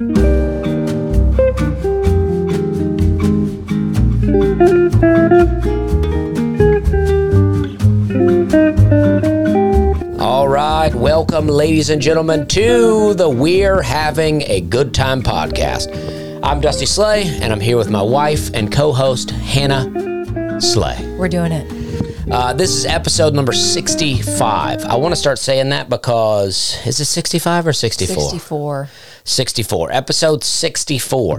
All right, welcome, ladies and gentlemen, to the We're Having a Good Time podcast. I'm Dusty Slay, and I'm here with my wife and co host, Hannah Slay. We're doing it. Uh, this is episode number 65. I want to start saying that because is it 65 or 64? 64. 64. Episode 64.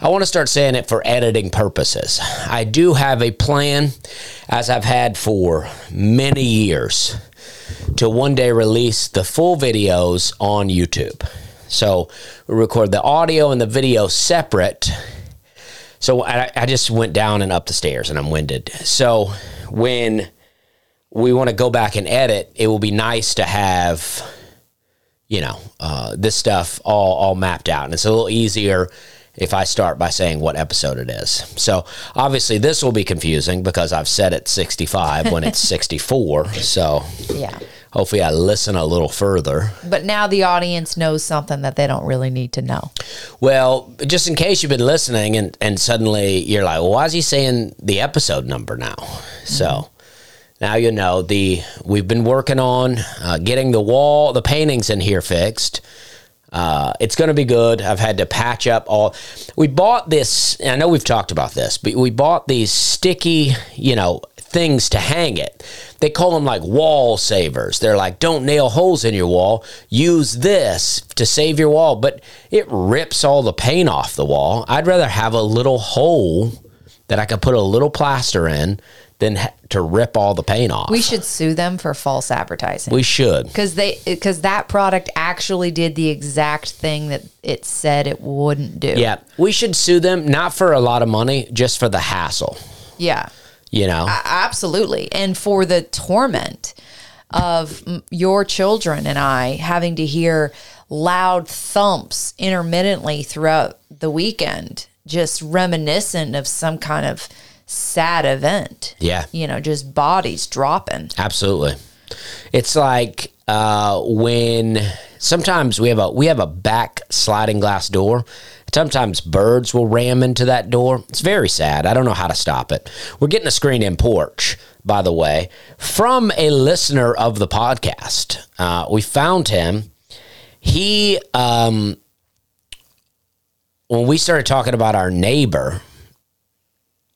I want to start saying it for editing purposes. I do have a plan, as I've had for many years, to one day release the full videos on YouTube. So we record the audio and the video separate. So I, I just went down and up the stairs and I'm winded. So when we want to go back and edit, it will be nice to have, you know, uh, this stuff all all mapped out, and it's a little easier if I start by saying what episode it is. So obviously this will be confusing because I've said it's 65 when it's 64. So Yeah. Hopefully I listen a little further. But now the audience knows something that they don't really need to know. Well, just in case you've been listening and, and suddenly you're like, well, why is he saying the episode number now? So now you know the we've been working on uh, getting the wall, the paintings in here fixed. Uh, it's going to be good. I've had to patch up all. We bought this. I know we've talked about this, but we bought these sticky, you know, things to hang it. They call them like wall savers. They're like, don't nail holes in your wall. Use this to save your wall, but it rips all the paint off the wall. I'd rather have a little hole that I could put a little plaster in than ha- to rip all the paint off. We should sue them for false advertising. We should. because they because that product actually did the exact thing that it said it wouldn't do. Yeah, we should sue them not for a lot of money, just for the hassle. Yeah. You know, Absolutely. And for the torment of your children and I having to hear loud thumps intermittently throughout the weekend, just reminiscent of some kind of sad event. Yeah. You know, just bodies dropping. absolutely. It's like uh, when sometimes we have a we have a back sliding glass door. Sometimes birds will ram into that door. It's very sad. I don't know how to stop it. We're getting a screen in porch, by the way, from a listener of the podcast. Uh, we found him. He um, when we started talking about our neighbor,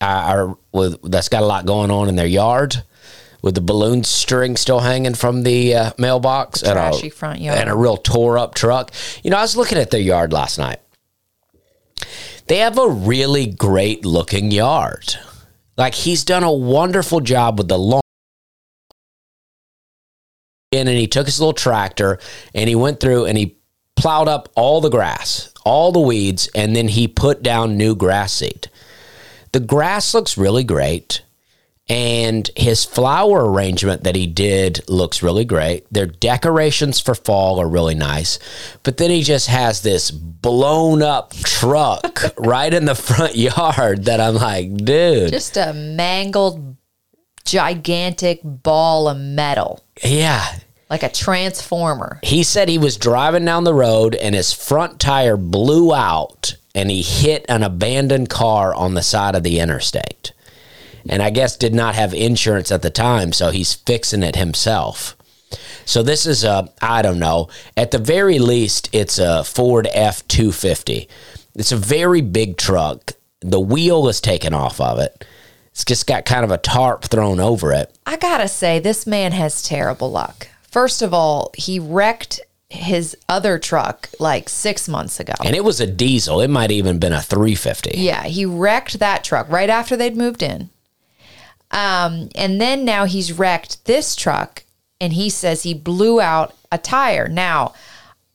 uh, our with that's got a lot going on in their yard, with the balloon string still hanging from the uh, mailbox and Trashy a, front yard. and a real tore up truck. You know, I was looking at their yard last night. They have a really great looking yard. Like he's done a wonderful job with the lawn. And he took his little tractor and he went through and he plowed up all the grass, all the weeds, and then he put down new grass seed. The grass looks really great. And his flower arrangement that he did looks really great. Their decorations for fall are really nice. But then he just has this blown up truck right in the front yard that I'm like, dude. Just a mangled, gigantic ball of metal, yeah. like a transformer. He said he was driving down the road and his front tire blew out and he hit an abandoned car on the side of the interstate. And I guess did not have insurance at the time, so he's fixing it himself. So this is a I don't know. At the very least, it's a Ford F two fifty. It's a very big truck. The wheel is taken off of it. It's just got kind of a tarp thrown over it. I gotta say, this man has terrible luck. First of all, he wrecked his other truck like six months ago. And it was a diesel. It might even been a 350. Yeah, he wrecked that truck right after they'd moved in. Um, and then now he's wrecked this truck, and he says he blew out a tire. Now,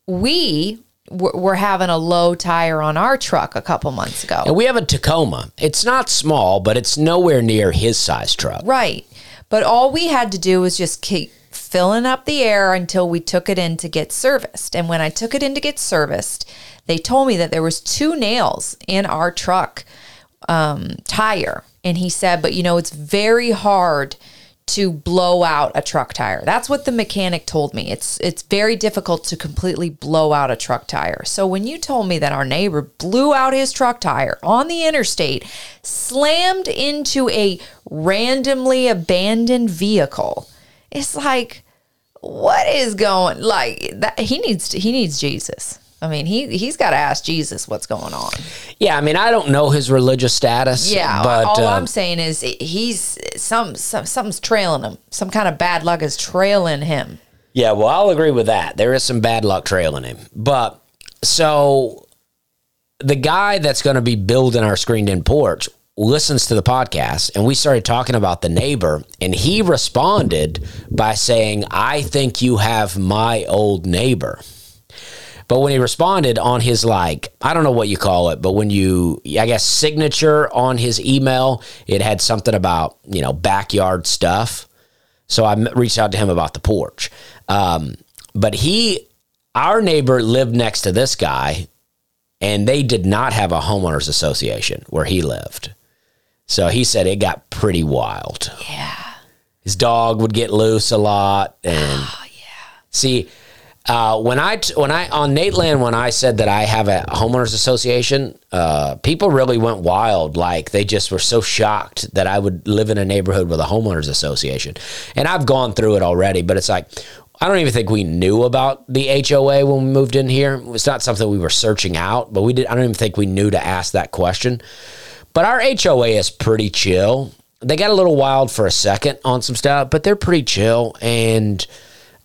we w- were having a low tire on our truck a couple months ago. And we have a Tacoma. It's not small, but it's nowhere near his size truck. Right. But all we had to do was just keep filling up the air until we took it in to get serviced. And when I took it in to get serviced, they told me that there was two nails in our truck um, tire. And he said, but you know, it's very hard to blow out a truck tire. That's what the mechanic told me. It's it's very difficult to completely blow out a truck tire. So when you told me that our neighbor blew out his truck tire on the interstate, slammed into a randomly abandoned vehicle, it's like what is going like that he needs he needs Jesus. I mean, he he's got to ask Jesus what's going on. Yeah, I mean, I don't know his religious status. Yeah, but all um, I'm saying is he's some, some something's trailing him. Some kind of bad luck is trailing him. Yeah, well, I'll agree with that. There is some bad luck trailing him. But so the guy that's going to be building our screened in porch listens to the podcast and we started talking about the neighbor and he responded by saying, "I think you have my old neighbor." But when he responded on his like, I don't know what you call it, but when you, I guess, signature on his email, it had something about you know backyard stuff. So I reached out to him about the porch. Um, but he, our neighbor, lived next to this guy, and they did not have a homeowners association where he lived. So he said it got pretty wild. Yeah. His dog would get loose a lot, and Oh yeah. See, uh, when I when I on Nateland when I said that I have a homeowners association, uh, people really went wild. Like they just were so shocked that I would live in a neighborhood with a homeowners association, and I've gone through it already. But it's like I don't even think we knew about the HOA when we moved in here. It's not something we were searching out, but we did. I don't even think we knew to ask that question. But our HOA is pretty chill. They got a little wild for a second on some stuff, but they're pretty chill and.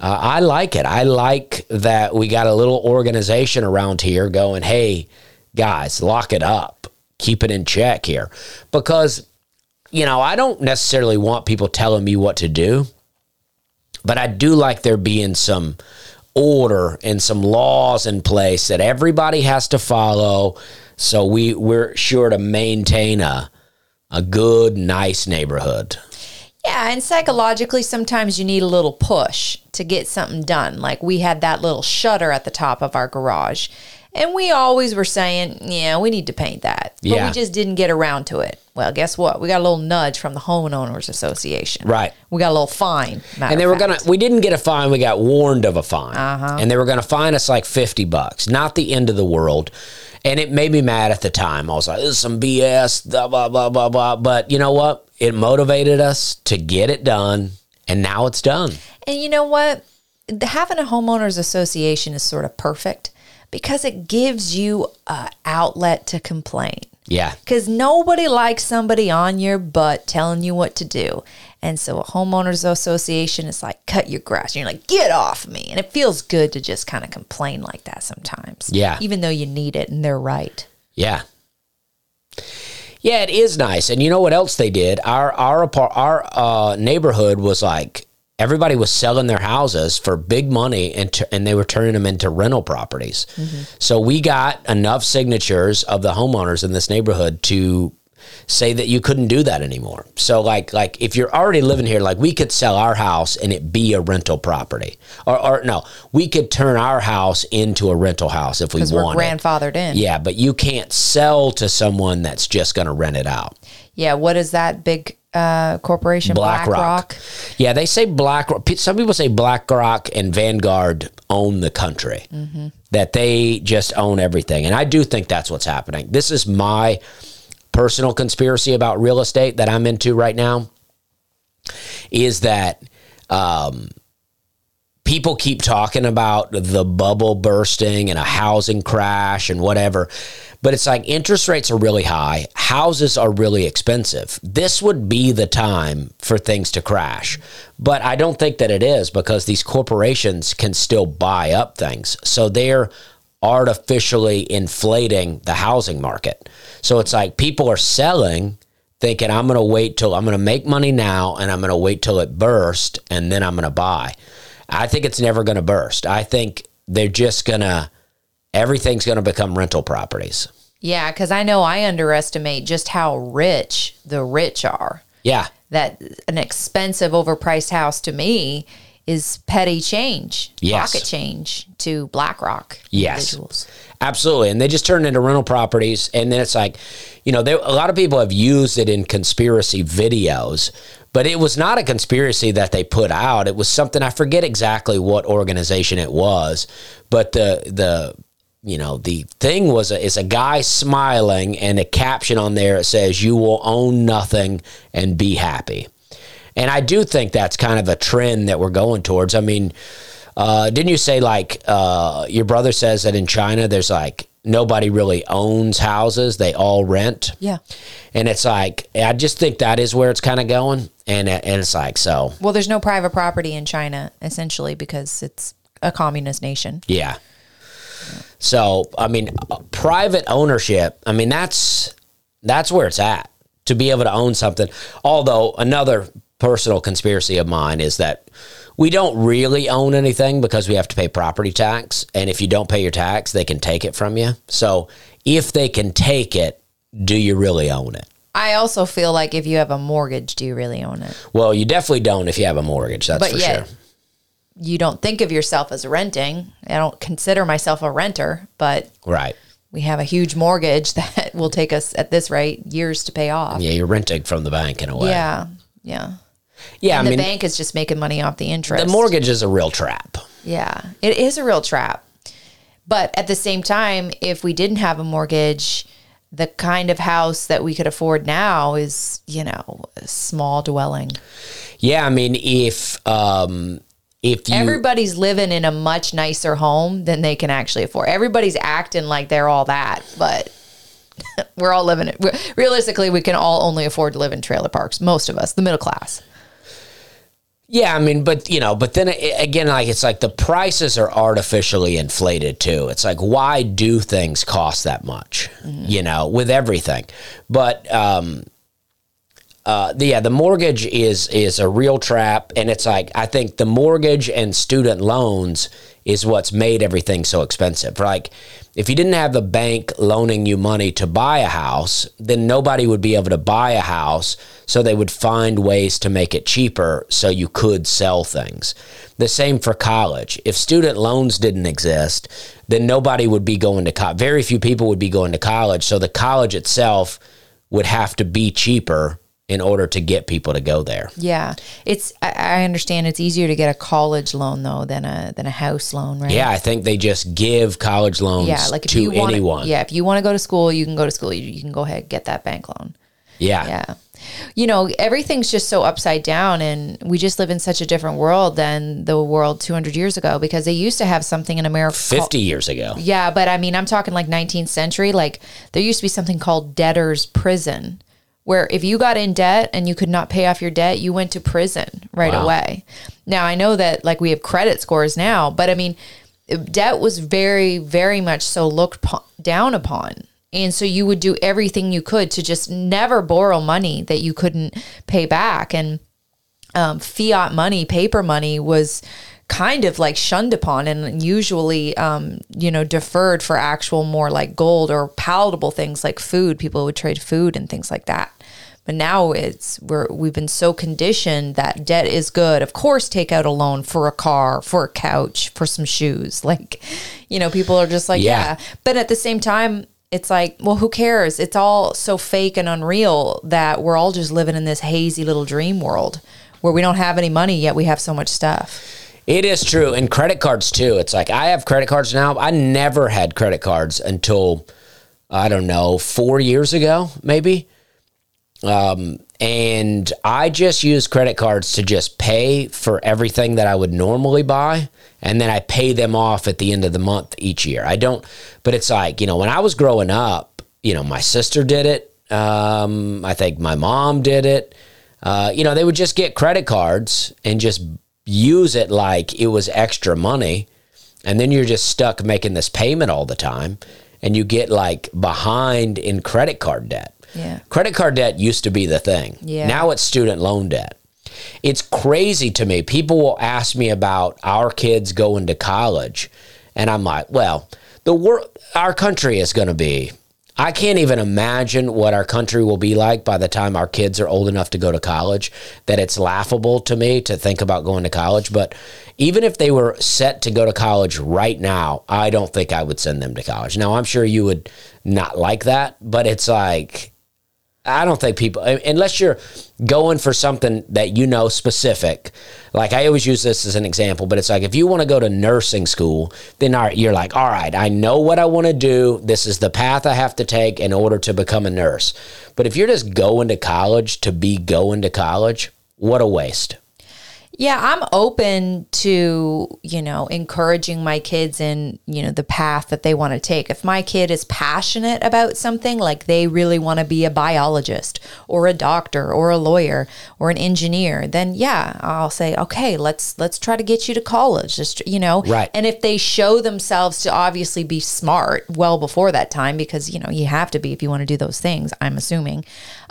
Uh, I like it. I like that we got a little organization around here going, hey, guys, lock it up, keep it in check here. Because, you know, I don't necessarily want people telling me what to do, but I do like there being some order and some laws in place that everybody has to follow. So we, we're sure to maintain a, a good, nice neighborhood. Yeah, and psychologically, sometimes you need a little push to get something done. Like we had that little shutter at the top of our garage, and we always were saying, "Yeah, we need to paint that," but Yeah. we just didn't get around to it. Well, guess what? We got a little nudge from the homeowners association. Right. We got a little fine. and they were gonna we didn't get a fine we got warned of a fine uh-huh. and they were gonna fine us like 50 bucks not the end of the world and it made me mad at the time i was like this is some bs blah blah blah blah blah but you know what it motivated us to get it done and now it's done And you know what? Having a homeowners association is sort of perfect because it gives you an outlet to complain. yeah Because nobody likes somebody on your butt telling you what to do. And so a homeowners association is like, cut your grass. And you're like, get off me. And it feels good to just kind of complain like that sometimes. Yeah. Even though you need it and they're right. yeah yeah it is nice. And you know what else they did? Our our our uh, neighborhood was like everybody was selling their houses for big money and, t- and they were turning them into rental properties. So we got enough signatures of the homeowners in this neighborhood to say that you couldn't do that anymore. So like like if you're already living here, like we could sell our house and it be a rental property. Or, or no, we could turn our house into a rental house if we want. we're grandfathered in. yeah, but you can't sell to someone that's just going to rent it out. Yeah. What is that big uh, corporation? BlackRock. Yeah, they say BlackRock. Some people say BlackRock and Vanguard own the country. That they just own everything, and I do think that's what's happening. This is my personal conspiracy about real estate that I'm into right now. Is that um, people keep talking about the bubble bursting and a housing crash and whatever. But it's like interest rates are really high, houses are really expensive. This would be the time for things to crash. But I don't think that it is because these corporations can still buy up things. So they're artificially inflating the housing market. So it's like people are selling thinking I'm going to wait till I'm going to make money now and I'm going to wait till it burst and then I'm going to buy. I think it's never going to burst. I think they're just going to everything's going to become rental properties. Yeah. Because I know I underestimate just how rich the rich are. Yeah. That an expensive, overpriced house to me is petty change, Yes. pocket change to BlackRock Yes. individuals. Absolutely, and they just turn into rental properties, and then it's like, you know, there, a lot of people have used it in conspiracy videos, but it was not a conspiracy that they put out. It was something I forget exactly what organization it was, but the the you know the thing was a, is a guy smiling and a caption on there that says you will own nothing and be happy, and I do think that's kind of a trend that we're going towards. I mean uh, didn't you say like uh, your brother says that in China there's like nobody really owns houses; they all rent. Yeah. And it's like I just think that is where it's kind of going, and and it's like so. Well, there's no private property in China essentially because it's a communist nation. Yeah. So I mean, uh, private ownership. I mean that's that's where it's at to be able to own something. Although another personal conspiracy of mine is that we don't really own anything because we have to pay property tax. And if you don't pay your tax, they can take it from you. So if they can take it, do you really own it? I also feel like if you have a mortgage, do you really own it? Well, you definitely don't if you have a mortgage. That's But for yet- sure. You don't think of yourself as renting. I don't consider myself a renter, but Right. we have a huge mortgage that will take us at this rate years to pay off. Yeah, you're renting from the bank in a way. Yeah. Yeah. Yeah, And I mean, the bank is just making money off the interest. the mortgage is a real trap. Yeah, it is a real trap. But at the same time, if we didn't have a mortgage, the kind of house that we could afford now is, you know, a small dwelling. Yeah, I mean, if um, if you Everybody's living in a much nicer home than they can actually afford. Everybody's acting like they're all that, but we're all living it. Realistically, we can all only afford to live in trailer parks. Most of us, the middle class. Yeah, I mean, but you know, but then again, like it's like the prices are artificially inflated too. It's like why do things cost that much? You know, with everything. But um, uh, the, yeah, the mortgage is is a real trap, and it's like I think the mortgage and student loans is what's made everything so expensive. Like, if you didn't have the bank loaning you money to buy a house, then nobody would be able to buy a house. So they would find ways to make it cheaper so you could sell things. The same for college. If student loans didn't exist, then nobody would be going to college. Very few people would be going to college. So the college itself would have to be cheaper in order to get people to go there. Yeah, it's. I, understand it's easier to get a college loan though than a than a house loan, right? Yeah, I think they just give college loans Yeah, like to want anyone. yeah, if you want to go to school, you can go to school. You, you can go ahead and get that bank loan. yeah. Yeah. You know, everything's just so upside down and we just live in such a different world than the world 200 years ago because they used to have something in America called- 50 years ago. yeah, but I mean, I'm talking like 19th century. Like there used to be something called debtor's prison, where if you got in debt and you could not pay off your debt, you went to prison right Wow. away. Now I know that like we have credit scores now, but I mean, debt was very, very much so looked po- down upon. And so you would do everything you could to just never borrow money that you couldn't pay back. And um, fiat money, paper money was kind of like shunned upon and usually, um, you know, deferred for actual more like gold or palatable things like food. People would trade food and things like that. But now it's we're we've been so conditioned that debt is good. Of course, take out a loan for a car, for a couch, for some shoes. Like, you know, people are just like, Yeah. yeah. But at the same time, it's like, well, who cares? It's all so fake and unreal that we're all just living in this hazy little dream world where we don't have any money yet we have so much stuff. It is true. And credit cards too. It's like I have credit cards now. I never had credit cards until, I don't know, four years ago, maybe. Um, and I just use credit cards to just pay for everything that I would normally buy. And then I pay them off at the end of the month each year. I don't, but it's like, you know, when I was growing up, you know, my sister did it. Um, I think my mom did it. Uh, you know, they would just get credit cards and just use it like it was extra money. And then you're just stuck making this payment all the time. And you get like behind in credit card debt. Yeah. Credit card debt used to be the thing. Yeah. Now it's student loan debt. It's crazy to me. People will ask me about our kids going to college, and I'm like, well, the world, our country is going to be I can't even imagine what our country will be like by the time our kids are old enough to go to college. That it's laughable to me to think about going to college. But even if they were set to go to college right now, I don't think I would send them to college. Now, I'm sure you would not like that, but it's like, I don't think people, unless you're going for something that you know specific. Like I always use this as an example, but it's like if you want to go to nursing school, then you're like, all right, I know what I want to do. This is the path I have to take in order to become a nurse. But if you're just going to college to be going to college, what a waste. Yeah, I'm open to, you know, encouraging my kids in, you know, the path that they want to take. If my kid is passionate about something, like they really want to be a biologist or a doctor or a lawyer or an engineer, then yeah, I'll say, "Okay, let's let's try to get you to college." Just, you know. Right. And if they show themselves to obviously be smart well before that time because, you know, you have to be if you want to do those things, I'm assuming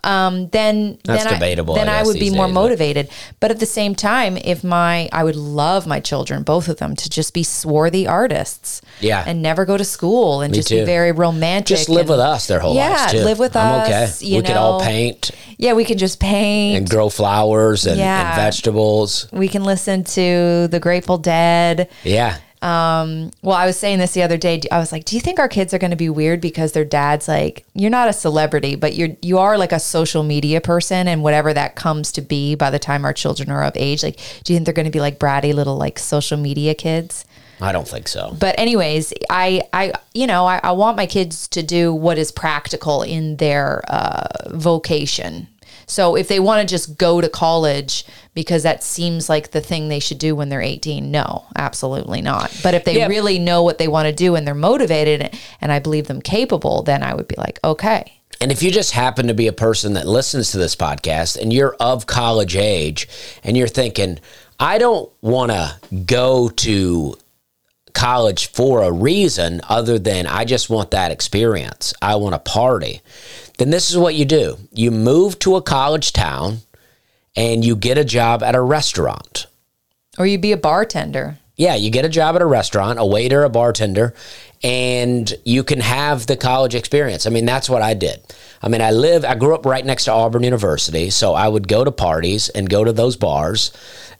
um, then That's then debatable, I, then I I, would be more days, motivated. But at the same time, if my I would love my children, both of them, to just be swarthy artists, Yeah. and never go to school and just too. be very romantic. Just live and- with us their whole Yeah, lives too. live with I'm us, okay. we could all paint Yeah, we can just paint. and grow flowers and, Yeah. and vegetables. we can listen to the Grateful Dead. Yeah. Well, I was saying this the other day. I was like, "Do you think our kids are going to be weird because their dad's like, you're not a celebrity, but you're you are like a social media person, and whatever that comes to be by the time our children are of age. Like, do you think they're going to be like bratty little like social media kids?" I don't think so. But anyways, I I you know I, I want my kids to do what is practical in their uh, vocation. So if they want to just go to college because that seems like the thing they should do when they're 18, no, absolutely not. But if they Yeah. really know what they want to do and they're motivated and I believe them capable, then I would be like, okay. And if you just happen to be a person that listens to this podcast and you're of college age and you're thinking, I don't want to go to college for a reason other than I just want that experience. I want to party. Then this is what you do you move to a college town and you get a job at a restaurant. Or you be a bartender. Yeah, you get a job at a restaurant, a waiter, a bartender, and you can have the college experience. I mean, that's what I did. I mean, I live, I grew up right next to Auburn University, so I would go to parties and go to those bars.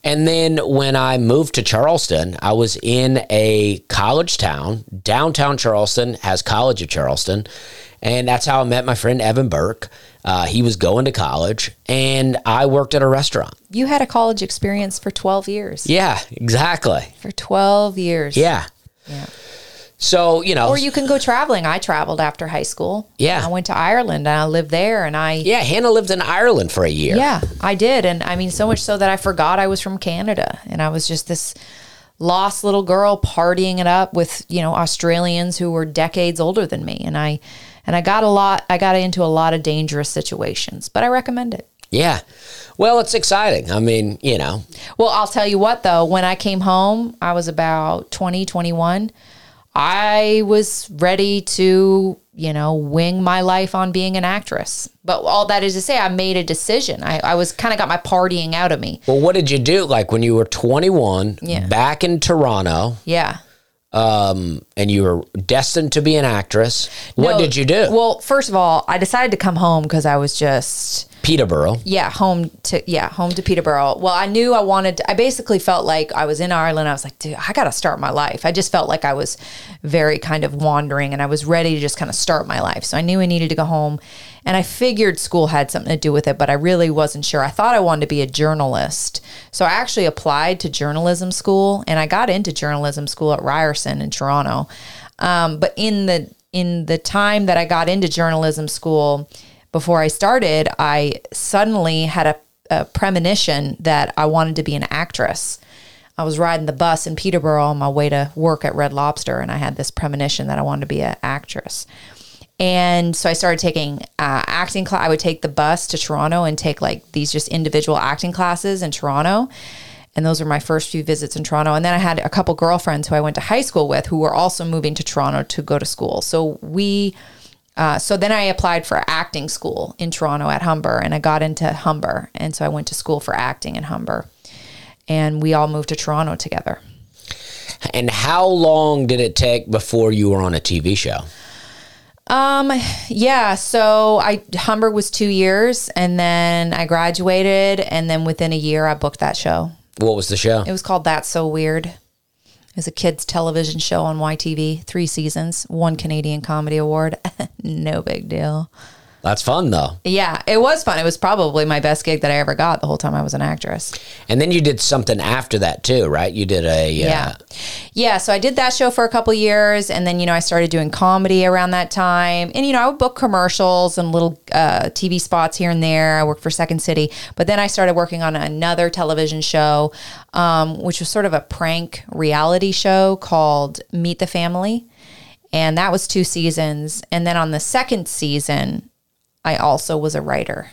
And then when I moved to Charleston, I was in a college town. Downtown Charleston has College of Charleston. And that's how I met my friend Evan Burke. Uh, he was going to college, and I worked at a restaurant. You had a college experience for 12 years. Yeah, exactly. For 12 years. Yeah. Yeah. So, you know, Or you can go traveling. I traveled after high school. Yeah. I went to Ireland and I lived there and I Yeah, Hannah lived in Ireland for a year. Yeah, I did. And I mean so much so that I forgot I was from Canada and I was just this lost little girl partying it up with, you know, Australians who were decades older than me and I and I got a lot I got into a lot of dangerous situations, but I recommend it. Yeah. Well, it's exciting. I mean, you know, Well, I'll tell you what though, when I came home, I was about 20, 21. I was ready to, you know, wing my life on being an actress. But all that is to say, I made a decision. I, I was kind of got my partying out of me. well, what did you do? Like when you were 21, Yeah. back in Toronto, Yeah. Um, and you were destined to be an actress. What No, did you do? Well, first of all, I decided to come home because I was just Peterborough. yeah home to yeah home to Peterborough. Well, I knew I wanted. To, I basically felt like I was in Ireland. I was like, dude, I got to start my life. I just felt like I was very kind of wandering, and I was ready to just kind of start my life. So I knew I needed to go home, and I figured school had something to do with it, but I really wasn't sure. I thought I wanted to be a journalist, so I actually applied to journalism school, and I got into journalism school at Ryerson in Toronto. Um, but in the in the time that I got into journalism school, before I started, I suddenly had a, a premonition that I wanted to be an actress. I was riding the bus in Peterborough on my way to work at Red Lobster, and I had this premonition that I wanted to be an actress. And so I started taking uh, acting class. I would take the bus to Toronto and take like these just individual acting classes in Toronto. And those were my first few visits in Toronto. And then I had a couple girlfriends who I went to high school with who were also moving to Toronto to go to school. So we, uh, so then I applied for acting school in Toronto at Humber and I got into Humber. And so I went to school for acting in Humber. And we all moved to Toronto together. And how long did it take before you were on a TV show? Um, yeah. So I Humber was two years, and then I graduated, and then within a year, I booked that show. What was the show? It was called That's So Weird. It was a kids' television show on YTV, three seasons, one Canadian Comedy Award. no big deal. That's fun though. Yeah, it was fun. It was probably my best gig that I ever got the whole time I was an actress. And then you did something after that too, right? You did a Yeah. uh, Yeah, so I did that show for a couple years and then you know I started doing comedy around that time. And you know, I would book commercials and little uh, TV spots here and there. I worked for Second City, but then I started working on another television show um, which was sort of a prank reality show called Meet the Family. And that was two seasons. And then on the second season, I also was a writer.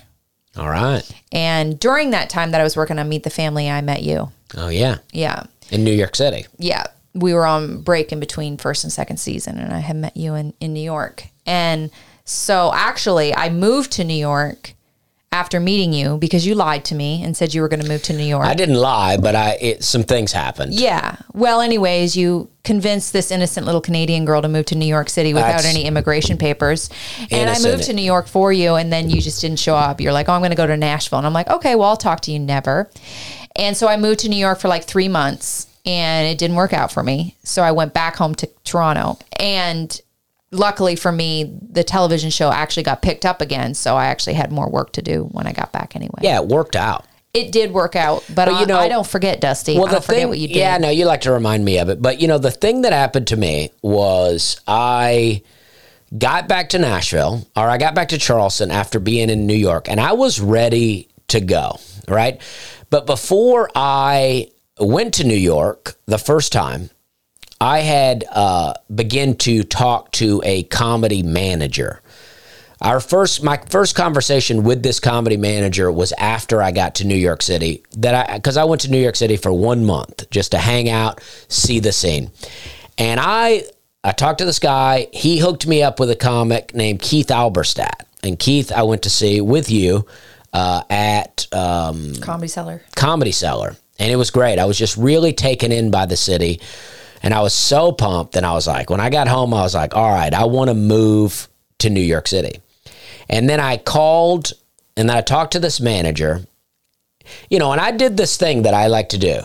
all right. And during that time that I was working on Meet the Family, I met you. Oh yeah. Yeah. In New York City. Yeah. We were on break in between first and second season, and I had met you in, in New York. And so actually, I moved to New York after meeting you because you lied to me and said you were going to move to New York. I didn't lie, but I it, some things happened. yeah. Well, anyways, you convinced this innocent little Canadian girl to move to New York City without That's- any immigration papers. And I moved to New York for you, and then you just didn't show up. You're like, oh, I'm going to go to Nashville. And I'm like, okay, well, I'll talk to you never. And so I moved to New York for like three months, and it didn't work out for me. So I went back home to Toronto. And luckily for me, the television show actually got picked up again. So I actually had more work to do when I got back anyway. Yeah, it worked out. It did work out, but, you I, know- I don't forget, Dusty. I don't forget what you did. Yeah, no, you like to remind me of it. But you know, the thing that happened to me was I got back to Nashville, or I got back to Charleston after being in New York, and I was ready to go, right? But before I went to New York the first time, I had uh, begun to talk to a comedy manager. Our first, my first conversation with this comedy manager was after I got to New York City. That I, because I went to New York City for one month just to hang out, see the scene, and I, I talked to this guy. He hooked me up with a comic named Keith Alberstadt, and Keith I went to see with you uh, at um, Comedy Cellar. Comedy Cellar, and it was great. I was just really taken in by the city, and I was so pumped. And I was like, when I got home, I was like, all right, I want to move to New York City. And then I called, and then I talked to this manager, you know, and I did this thing that I like to do.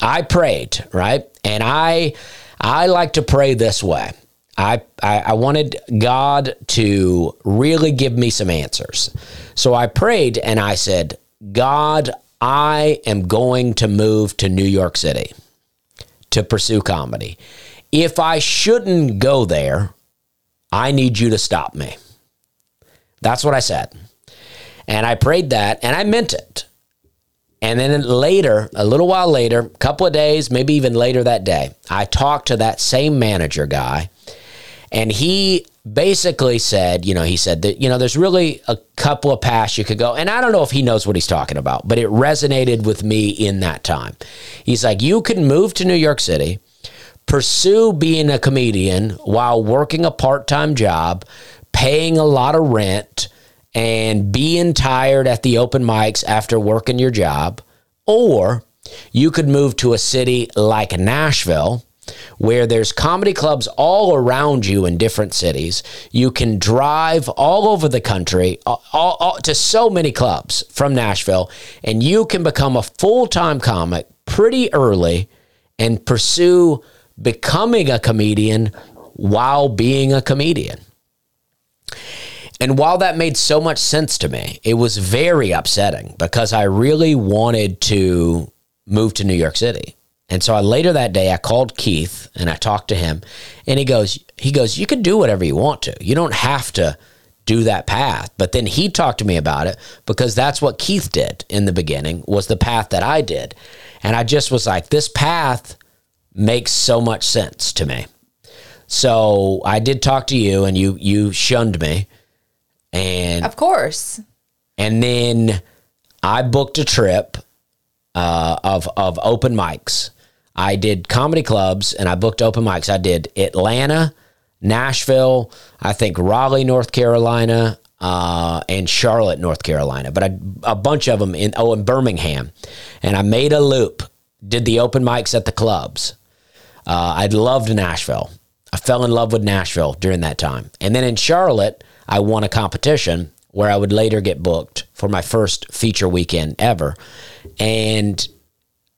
I prayed, right, and I I like to pray this way. I, I, I wanted God to really give me some answers. So I prayed and I said, God, I am going to move to New York City to pursue comedy. If I shouldn't go there, I need you to stop me. That's what I said. And I prayed that and I meant it. And then later, a little while later, a couple of days, maybe even later that day, I talked to that same manager guy and he basically said, you know, he said that, you know, there's really a couple of paths you could go. And I don't know if he knows what he's talking about, but it resonated with me in that time. He's like, you can move to New York City, pursue being a comedian while working a part time job, paying a lot of rent, and being tired at the open mics after working your job. Or you could move to a city like Nashville where there's comedy clubs all around you in different cities. You can drive all over the country all, all- to so many clubs from Nashville, and you can become a full time comic pretty early and pursue becoming a comedian while being a comedian. And while that made so much sense to me, it was very upsetting because I really wanted to move to New York City. And so I, later that day, I called Keith and I talked to him, and he goes, he goes, you can do whatever you want to. You don't have to do that path. But then he talked to me about it because that's what Keith did in the beginning was the path that I did, and I just was like, this path makes so much sense to me. So I did talk to you, and you you shunned me, and Of course. and then I booked a trip uh, of of open mics. I did comedy clubs and I booked open mics. I did Atlanta, Nashville, I think Raleigh, North Carolina, uh, and Charlotte, North Carolina. But I, a bunch of them in oh in Birmingham, and I made a loop. Did the open mics at the clubs. Uh, I loved Nashville. I fell in love with Nashville during that time. And then in Charlotte, I won a competition where I would later get booked for my first feature weekend ever. And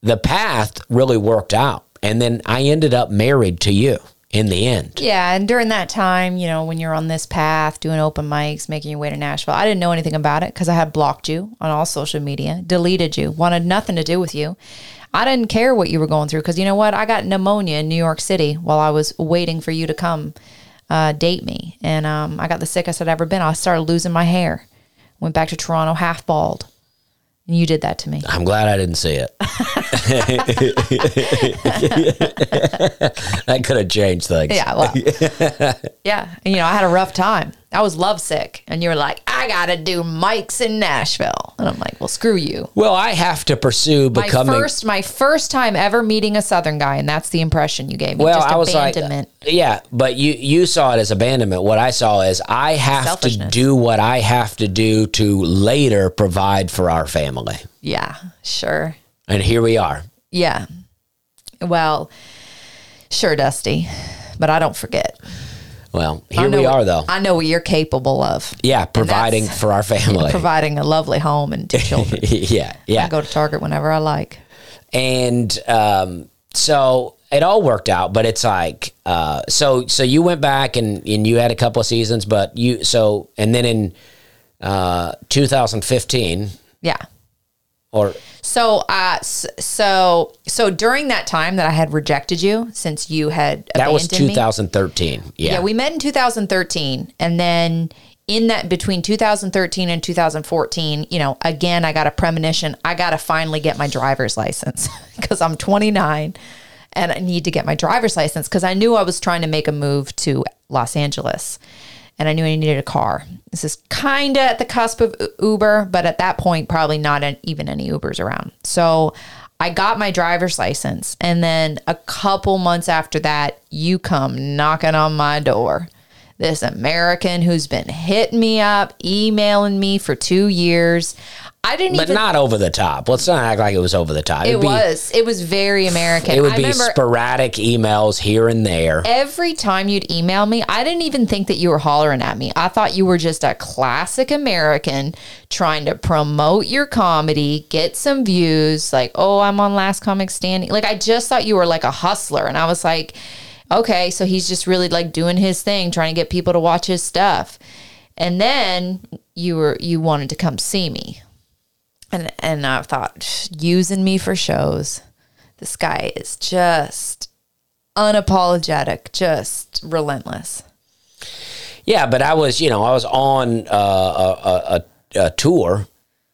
the path really worked out. And then I ended up married to you in the end. Yeah, and during that time, you know, when you're on this path, doing open mics, making your way to Nashville, I didn't know anything about it because I had blocked you on all social media, deleted you, wanted nothing to do with you. I didn't care what you were going through because you know what? I got pneumonia in New York City while I was waiting for you to come uh, date me, and um, I got the sickest I'd ever been. I started losing my hair, went back to Toronto half bald. And you did that to me. I'm glad I didn't see it. that could have changed things. Yeah, well, yeah. And, you know, I had a rough time. I was lovesick, and you were like, "I gotta do mics in Nashville," and I'm like, "Well, screw you." Well, I have to pursue My becoming. first, my first time ever meeting a Southern guy, and that's the impression you gave me. well, just I was like, yeah, but you you saw it as abandonment. What I saw is I have to do what I have to do to later provide for our family, yeah, sure. and here we are. Yeah. Well, sure, Dusty, but I don't forget. Well, here we what- are, though. I know what you're capable of. Yeah, providing for our family. Providing a lovely home and two children. yeah, yeah. I go to Target whenever I like. and um, so it all worked out but it's like uh, so so you went back and, and you had a couple of seasons but you so and then in uh, 2015 Yeah. Or So, uh, so, so during that time that I had rejected you, since you had that was abandoned me- 2013 yeah, Yeah, we met in 2013, and then in that between 2013 and 2014, you know, again, I got a premonition. I got to finally get my driver's license because I'm 29 and I need to get my driver's license because I knew I was trying to make a move to Los Angeles and I knew I needed a car. This is kind of at the cusp of Uber, but at that point, probably not an, even any Ubers around. So I got my driver's license. And then a couple months after that, you come knocking on my door. This American who's been hitting me up, emailing me for two years. I didn't even but even. not over the top let's not act like it was over the top it be- was. It was very American. it would I be remember sporadic emails here and there every time you'd email me, I didn't even think that you were hollering at me. I thought you were just a classic American trying to promote your comedy, get some views, like, oh, I'm on Last Comic Standing. Like, I just thought you were like a hustler. And I was like, okay, so he's just really like doing his thing, trying to get people to watch his stuff. And then you were you wanted to come see me. And and I thought using me for shows. This guy is just unapologetic, just relentless. yeah but i was you know i was on uh, a, a, a, a tour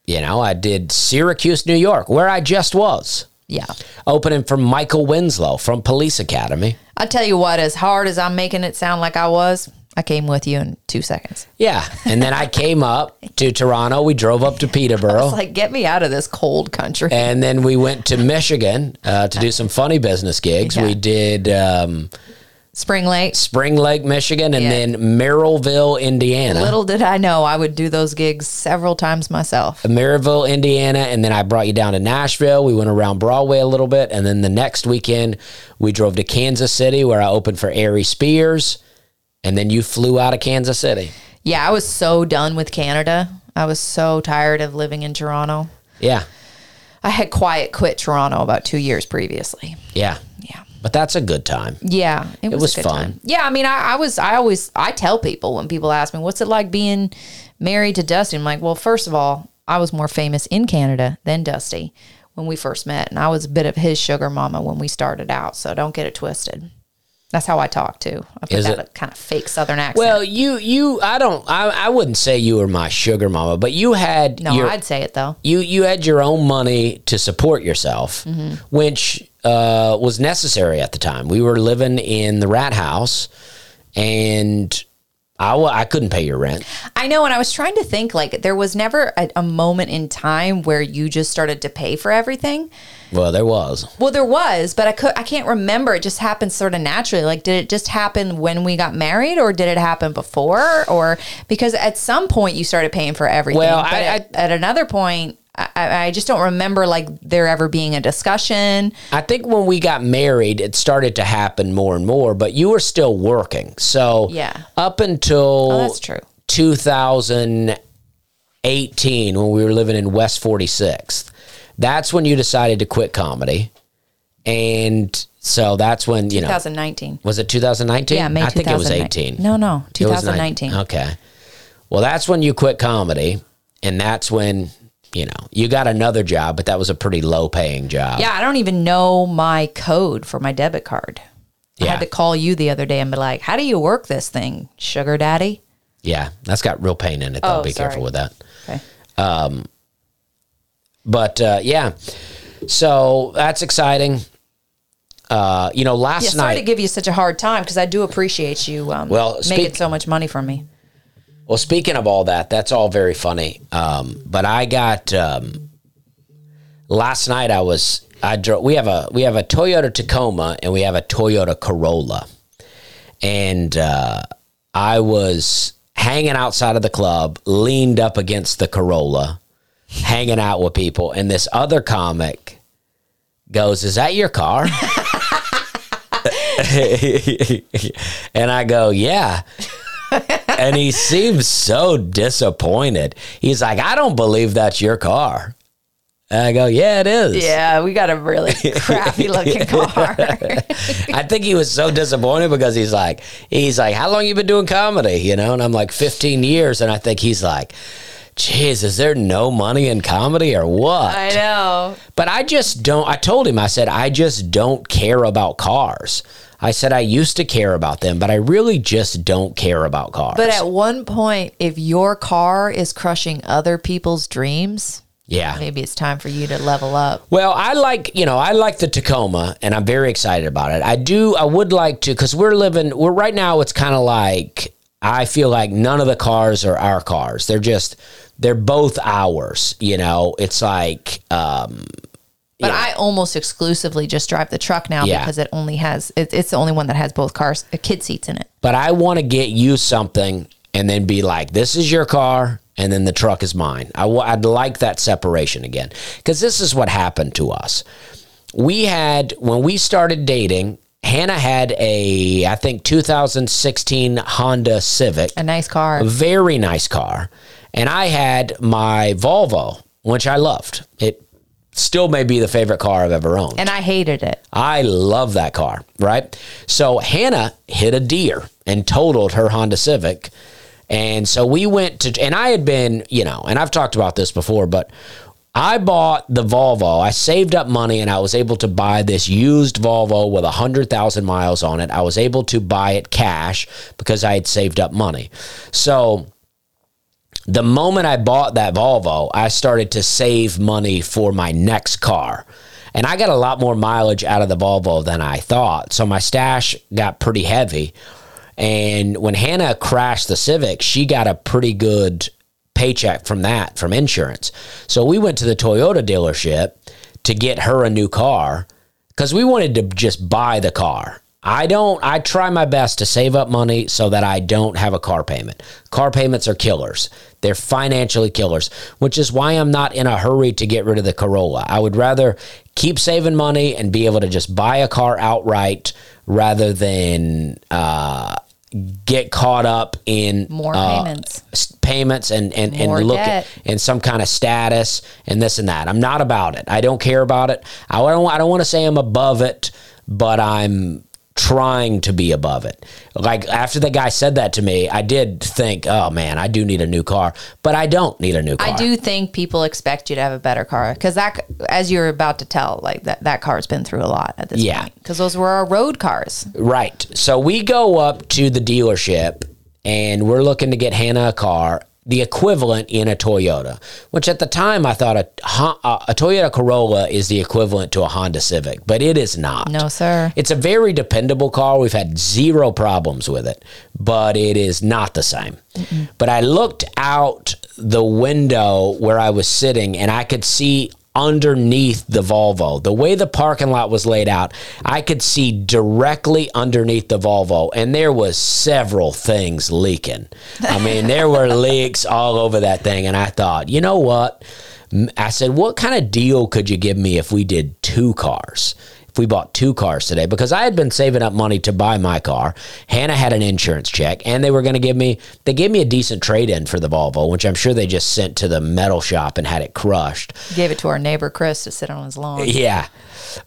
you know i did syracuse new york where i just was Yeah. opening for Michael Winslow from Police Academy. I tell you what, as hard as I'm making it sound like I was, I came with you in two seconds. Yeah. And then I came up to Toronto. We drove up to Peterborough. It's like, get me out of this cold country. and then we went to Michigan uh, to do some funny business gigs. Yeah. We did um, Spring Lake. Spring Lake, Michigan, and Yeah. then Merrillville, Indiana. Little did I know I would do those gigs several times myself. Merrillville, Indiana, and then I brought you down to Nashville. We went around Broadway a little bit, and then the next weekend we drove to Kansas City where I opened for Ari Spears, and then you flew out of Kansas City. Yeah, I was so done with Canada. I was so tired of living in Toronto. Yeah, I had quiet quit Toronto about two years previously. Yeah. But that's a good time. Yeah, it was, was fun. time. Yeah, I mean, I, I was, I always, I tell people when people ask me, "What's it like being married to Dusty?" I'm like, "Well, first of all, I was more famous in Canada than Dusty when we first met, and I was a bit of his sugar mama when we started out. So don't get it twisted. That's how I talk too. I put Is that it? kind of fake Southern accent. Well, you, you, I don't, I, I wouldn't say you were my sugar mama, but you had no, your, I'd say it though. you you had your own money to support yourself, Mm-hmm. which uh, was necessary at the time. We were living in the rat house, and I wa- I couldn't pay your rent. I know, and I was trying to think like there was never a, a moment in time where you just started to pay for everything. Well, there was. Well, there was, but I could I can't remember. It just happened sort of naturally. Like, did it just happen when we got married, or did it happen before, or because at some point you started paying for everything? Well, but I- at, at another point, I, I just don't remember like there ever being a discussion. I think when we got married, it started to happen more and more, but you were still working. So Yeah. up until Oh, that's true. 2018, when we were living in West 46th, that's when you decided to quit comedy. And so that's when, you know, 2019. was it 2019? Yeah, May I think it was 18. No, no, 2019. 19. Okay. Well, that's when you quit comedy. And that's when, you know, you got another job, but that was a pretty low paying job. Yeah, I don't even know my code for my debit card. I had to call you the other day and be like, "How do you work this thing, sugar daddy?" Yeah. That's got real pain in it, though. Oh, Be sorry. careful with that. Okay. Um, But uh, yeah, so that's exciting. Uh, you know, last Yeah, sorry night. to give you such a hard time because I do appreciate you um, Well, making speak- so much money from me. Well, speaking of all that, that's all very funny. Um, but I got um, last night. I was I drove. We have a we have a Toyota Tacoma and we have a Toyota Corolla, and uh, I was hanging outside of the club, leaned up against the Corolla, hanging out with people, and this other comic goes, "Is that your car?" and I go, "Yeah." And he seems so disappointed. He's like, "I don't believe that's your car." And I go, "Yeah, it is." Yeah, we got a really crappy looking car. I think he was so disappointed because he's like, he's like, "How long you been doing comedy?" You know, and I'm like, "15 years," and I think he's like. Jeez, is there no money in comedy or what? I know. But I just don't. I told him, I said, I just don't care about cars. I said, I used to care about them, but I really just don't care about cars. But at one point, if your car is crushing other people's dreams, yeah. maybe it's time for you to level up. Well, I like, you know, I like the Tacoma and I'm very excited about it. I do, I would like to, because we're living, we're right now, it's kind of like, I feel like none of the cars are our cars. They're just, they're both ours, you know? It's like, um, But Yeah. I almost exclusively just drive the truck now Yeah. because it only has it, it's the only one that has both cars, uh, kid seats in it. but I want to get you something and then be like, this is your car and then the truck is mine. I w- I'd like that separation again because this is what happened to us. We had, when we started dating, Hannah had a, I think, 2016 Honda Civic, A nice car. a very nice car. And I had my Volvo, which I loved. It still may be the favorite car I've ever owned. And I hated it. I love that car, right? So Hannah hit a deer and totaled her Honda Civic. And so we went to, and I had been, you know, and I've talked about this before, but I bought the Volvo. I saved up money and I was able to buy this used Volvo with 100,000 miles on it. I was able to buy it cash because I had saved up money. So the moment I bought that Volvo, I started to save money for my next car. And I got a lot more mileage out of the Volvo than I thought. So my stash got pretty heavy. And when Hannah crashed the Civic, she got a pretty good paycheck from that, from insurance. So we went to the Toyota dealership to get her a new car because we wanted to just buy the car. I don't, I try my best to save up money so that I don't have a car payment. Car payments are killers. They're financially killers, which is why I'm not in a hurry to get rid of the Corolla. I would rather keep saving money and be able to just buy a car outright rather than uh, get caught up in More uh, payments. payments and and, More and look debt. at in some kind of status and this and that. I'm not about it. I don't care about it. I don't I don't want to say I'm above it, but I'm trying to be above it. Like after the guy said that to me, I did think, "Oh man, I do need a new car." But I don't need a new car. I do think people expect you to have a better car because that, as you're about to tell, like that that car's been through a lot at this Yeah. point. Because those were our road cars. Right. So we go up to the dealership and we're looking to get Hannah a car, the equivalent in a Toyota, which at the time I thought a, a Toyota Corolla is the equivalent to a Honda Civic, but it is not. No, sir. It's a very dependable car. We've had zero problems with it, but it is not the same. But I looked out the window where I was sitting and I could see underneath the Volvo. The way the parking lot was laid out, I could see directly underneath the Volvo and there was several things leaking. I mean, there were leaks all over that thing and I thought, "You know what? I said, "What kind of deal could you give me if we did two cars?" We bought two cars today, because I had been saving up money to buy my car. Hannah had an insurance check, and they were going to give me they gave me a decent trade in for the Volvo, which I'm sure they just sent to the metal shop and had it crushed. Gave it to our neighbor Chris to sit on his lawn. Yeah.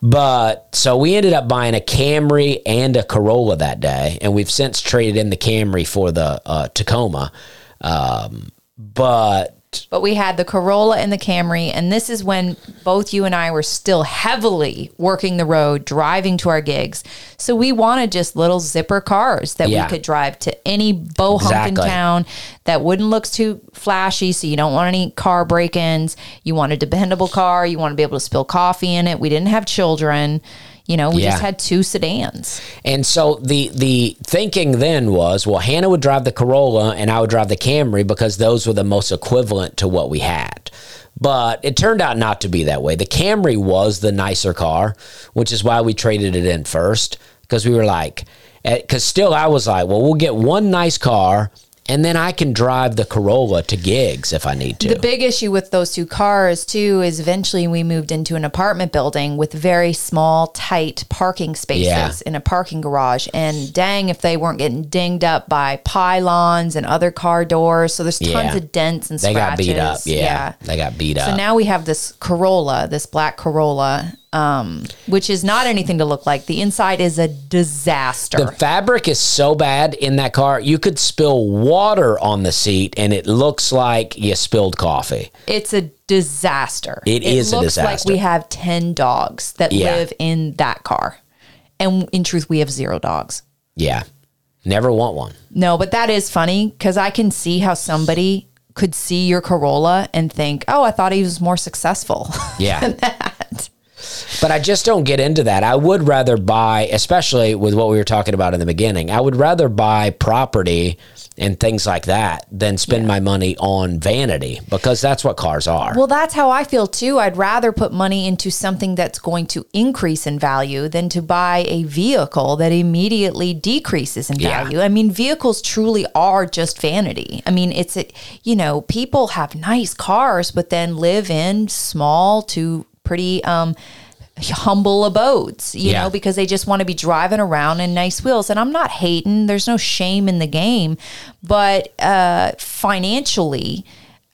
But so we ended up buying a Camry and a Corolla that day, and we've since traded in the Camry for the uh, Tacoma. Um, but But we had the Corolla and the Camry, and this is when both you and I were still heavily working the road, driving to our gigs. So we wanted just little zipper cars that Yeah. we could drive to any bohunk in Exactly. town that wouldn't look too flashy. So you don't want any car break ins. You want a dependable car. You want to be able to spill coffee in it. We didn't have children. You know, we just had two sedans. And so the the thinking then was, well, Hannah would drive the Corolla and I would drive the Camry because those were the most equivalent to what we had. But it turned out not to be that way. The Camry was the nicer car, which is why we traded it in first because we were like, eh, because still I was like, well, we'll get one nice car and then I can drive the Corolla to gigs if I need to. The big issue with those two cars too is eventually we moved into an apartment building with very small, tight parking spaces Yeah. in a parking garage. And dang, if they weren't getting dinged up by pylons and other car doors. So there's tons Yeah. of dents and they scratches. got beat up. Yeah, They got beat up. So now we have this Corolla, this black Corolla, um, which is not anything to look like. The inside is a disaster. The fabric is so bad in that car, you could spill water on the seat and it looks like you spilled coffee. It's a disaster. It is a looks like disaster. we have 10 dogs that Yeah. live in that car. And in truth, we have zero dogs. Yeah. Never want one. No, but that is funny because I can see how somebody could see your Corolla and think, oh, I thought he was more successful. Yeah. But I just don't get into that. I would rather buy, especially with what we were talking about in the beginning, I would rather buy property and things like that than spend my money on vanity because that's what cars are. well, that's how I feel too. I'd rather put money into something that's going to increase in value than to buy a vehicle that immediately decreases in Yeah. value. I mean, vehicles truly are just vanity. I mean, it's, a, you know, people have nice cars, but then live in small to pretty, um, humble abodes, you Yeah. know, because they just want to be driving around in nice wheels. And I'm not hating, there's no shame in the game, but uh, financially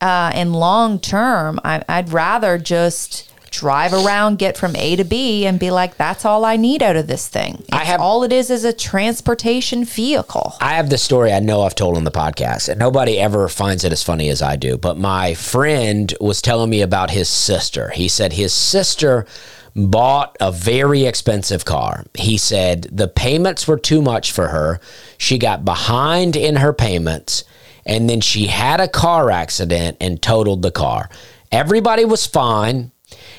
uh, and long term, I, I'd rather just drive around, get from A to B, and be like, that's all I need out of this thing. I have- all it is is a transportation vehicle. I have the story I know I've told on the podcast, and nobody ever finds it as funny as I do. But my friend was telling me about his sister. He said his sister bought a very expensive car. He said the payments were too much for her. She got behind in her payments, and then she had a car accident and totaled the car. Everybody was fine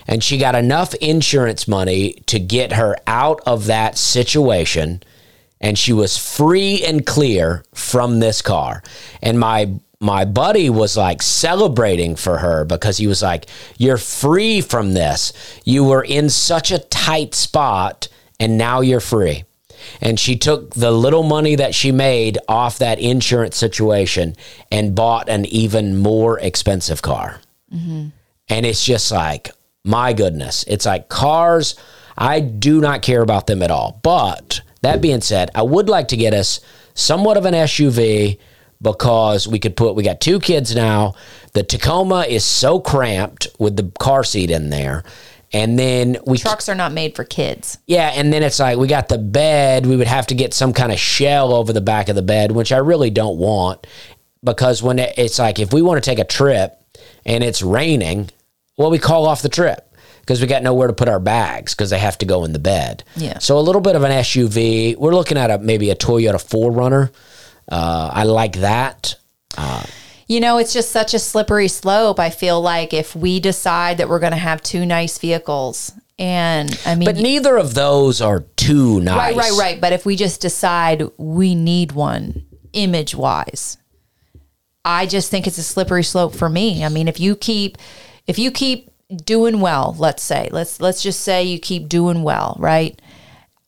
and she got enough insurance money to get her out of that situation and she was free and clear from this car and my my buddy was like celebrating for her because he was like you're free from this you were in such a tight spot and now you're free and she took the little money that she made off that insurance situation and bought an even more expensive car mm-hmm. and it's just like, my goodness. It's like cars, I do not care about them at all. But that being said, I would like to get us somewhat of an SUV because we could put, we got two kids now. The Tacoma is so cramped with the car seat in there. And then we Trucks are not made for kids. yeah, and then it's like we got the bed. We would have to get some kind of shell over the back of the bed, which I really don't want because when it, it's like if we want to take a trip and it's raining, well, we call off the trip because we got nowhere to put our bags because they have to go in the bed. Yeah. So a little bit of an SUV. We're looking at a maybe a Toyota 4Runner. Uh, I like that. You know, it's just such a slippery slope. I feel like if we decide that we're going to have two nice vehicles, and I mean, But neither of those are too nice. right, right, right. But if we just decide we need one image wise, I just think it's a slippery slope for me. I mean, if you keep, if you keep doing well, let's say, let's let's just say you keep doing well, right?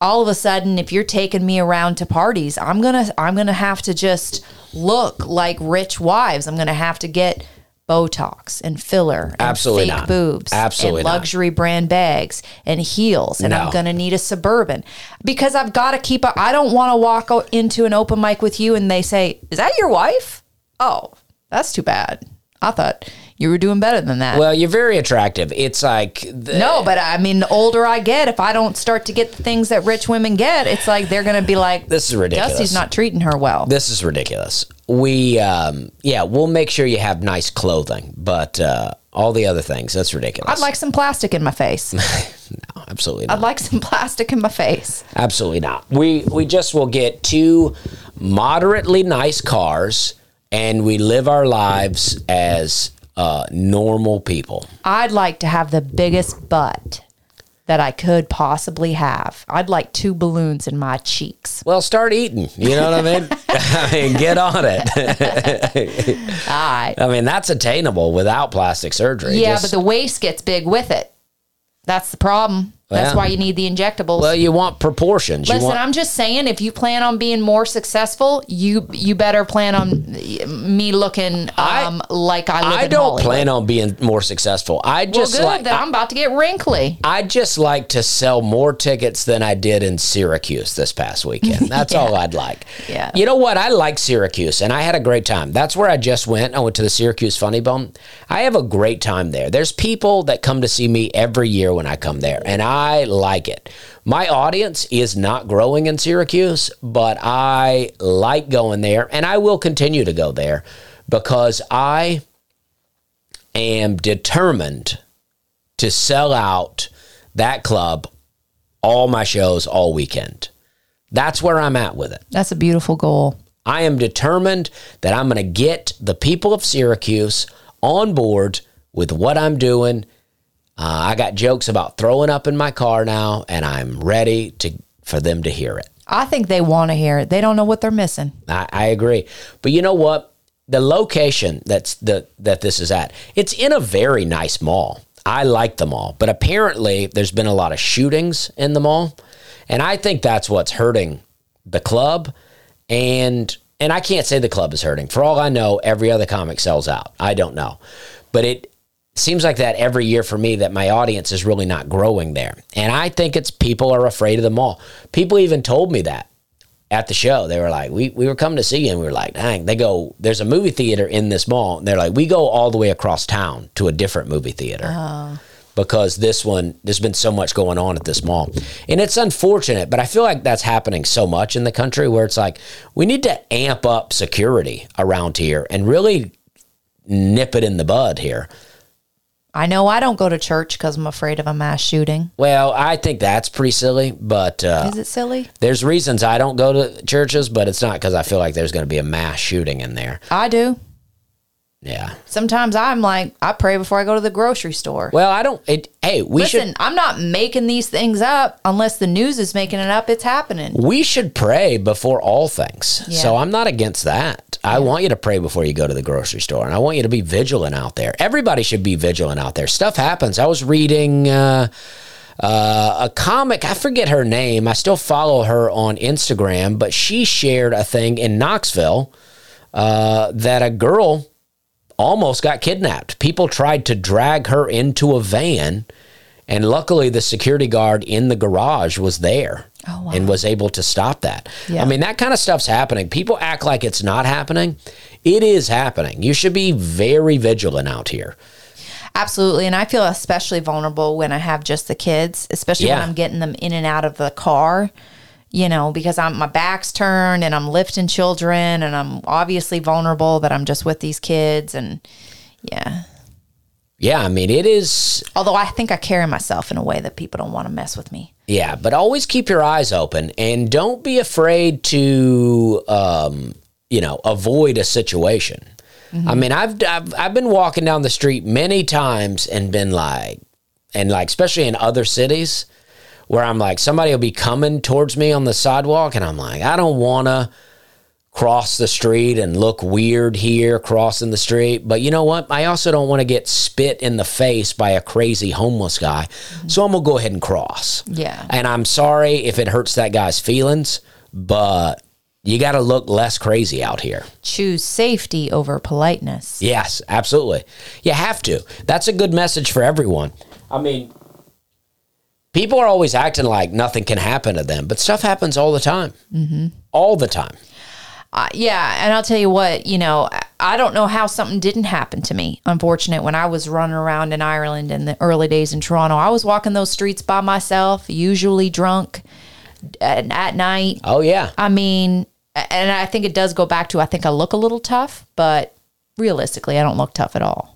All of a sudden if you're taking me around to parties i'm gonna i'm gonna have to just look like rich wives i'm gonna have to get Botox and filler and Absolutely fake not. boobs Absolutely and not. luxury brand bags and heels and No. I'm to need a suburban because I've got to keep a, I don't want to walk into an open mic with you and they say, "Is that your wife?" Oh, that's too bad. I thought you were doing better than that. Well, you're very attractive. It's like the, no, but I mean, the older I get, if I don't start to get the things that rich women get, it's like they're going to be like, This is ridiculous. Dusty's not treating her well." this is ridiculous. We, um, yeah, we'll make sure you have nice clothing, but uh, all the other things, that's ridiculous. I'd like some plastic in my face. no, absolutely not. I'd like some plastic in my face. Absolutely not. We we just will get two moderately nice cars, and we live our lives as uh, normal people. I'd like to have the biggest butt that I could possibly have. I'd like two balloons in my cheeks. Well, start eating. You know what I mean? I mean, get on it. I I mean, that's attainable without plastic surgery. yeah, Just- but the waist gets big with it. That's the problem. That's Well- why you need the injectables. well, you want proportions. Listen, want, I'm just saying, if you plan on being more successful, you you better plan on me looking I- um, like I live I don't Hollywood. plan on being more successful. I Well, just good. like then I'm about to get wrinkly. I just like to sell more tickets than I did in Syracuse this past weekend. That's all I'd like. Yeah. You know what? I like Syracuse and I had a great time. That's where I just went. I went to the Syracuse Funny Bone. I have a great time there. There's people that come to see me every year when I come there, and I like it. My audience is not growing in Syracuse, but I like going there and I will continue to go there because I am determined to sell out that club all my shows all weekend. That's where I'm at with it. That's a beautiful goal. I am determined that I'm going to get the people of Syracuse on board with what I'm doing. Uh, I got jokes about throwing up in my car now, and I'm ready to for them to hear it. I think they want to hear it. They don't know what they're missing. I, I agree. But you know what? The location that's the that this is at, it's in a very nice mall. I like the mall, but apparently there's been a lot of shootings in the mall, and I think that's what's hurting the club. And and I can't say the club is hurting. For all I know, every other comic sells out. I don't know, but it seems like that every year for me that my audience is really not growing there. And I think it's people are afraid of the mall. People even told me that at the show. They were like, we, we were coming to see you. And we were like, dang, they go, there's a movie theater in this mall. And they're like, we go all the way across town to a different movie theater. Oh. Because this one, there's been so much going on at this mall. And it's unfortunate, but I feel like that's happening so much in the country where it's like, we need to amp up security around here and really nip it in the bud here. I know I don't go to church because I'm afraid of a mass shooting. Well, I think that's pretty silly, but uh, Is it silly? there's reasons I don't go to churches, but it's not because I feel like there's going to be a mass shooting in there. I do. Yeah. Sometimes I'm like, I pray before I go to the grocery store. Well, I don't. It, hey, we Listen, should I'm not making these things up unless the news is making it up. It's happening. we should pray before all things. Yeah. So I'm not against that. I want you to pray before you go to the grocery store, and I want you to be vigilant out there. Everybody should be vigilant out there. Stuff happens. I was reading. Uh, uh, a comic, I forget her name. I still follow her on Instagram, but she shared a thing in Knoxville uh, that a girl almost got kidnapped. People tried to drag her into a van, and luckily the security guard in the garage was there Oh, wow. and was able to stop that. Yeah. I mean, that kind of stuff's happening. People act like it's not happening. It is happening. You should be very vigilant out here. Absolutely. And I feel especially vulnerable when I have just the kids, especially Yeah. when I'm getting them in and out of the car, you know, because I'm my back's turned and I'm lifting children and I'm obviously vulnerable, that I'm just with these kids and yeah. Yeah, I mean, it is. Although I think I carry myself in a way that people don't want to mess with me. Yeah, but always keep your eyes open and don't be afraid to, um, you know, avoid a situation. I mean, I've, I've I've been walking down the street many times and been like, and like especially in other cities, where I'm like somebody will be coming towards me on the sidewalk, and I'm like, I don't want to cross the street and look weird here crossing the street. But you know what? I also don't want to get spit in the face by a crazy homeless guy. So I'm going to go ahead and cross. Yeah. And I'm sorry if it hurts that guy's feelings, but you got to look less crazy out here. Choose safety over politeness. Yes, absolutely. You have to. That's a good message for everyone. I mean, people are always acting like nothing can happen to them, but stuff happens all the time. Mm-hmm. All the time. Uh, yeah, and I'll tell you what, you know, I- don't know how something didn't happen to me. Unfortunate when I was running around in Ireland in the early days in Toronto, I was walking those streets by myself, usually drunk at, at night. Oh, yeah. I mean, and I think it does go back to I think I look a little tough, but realistically, I don't look tough at all.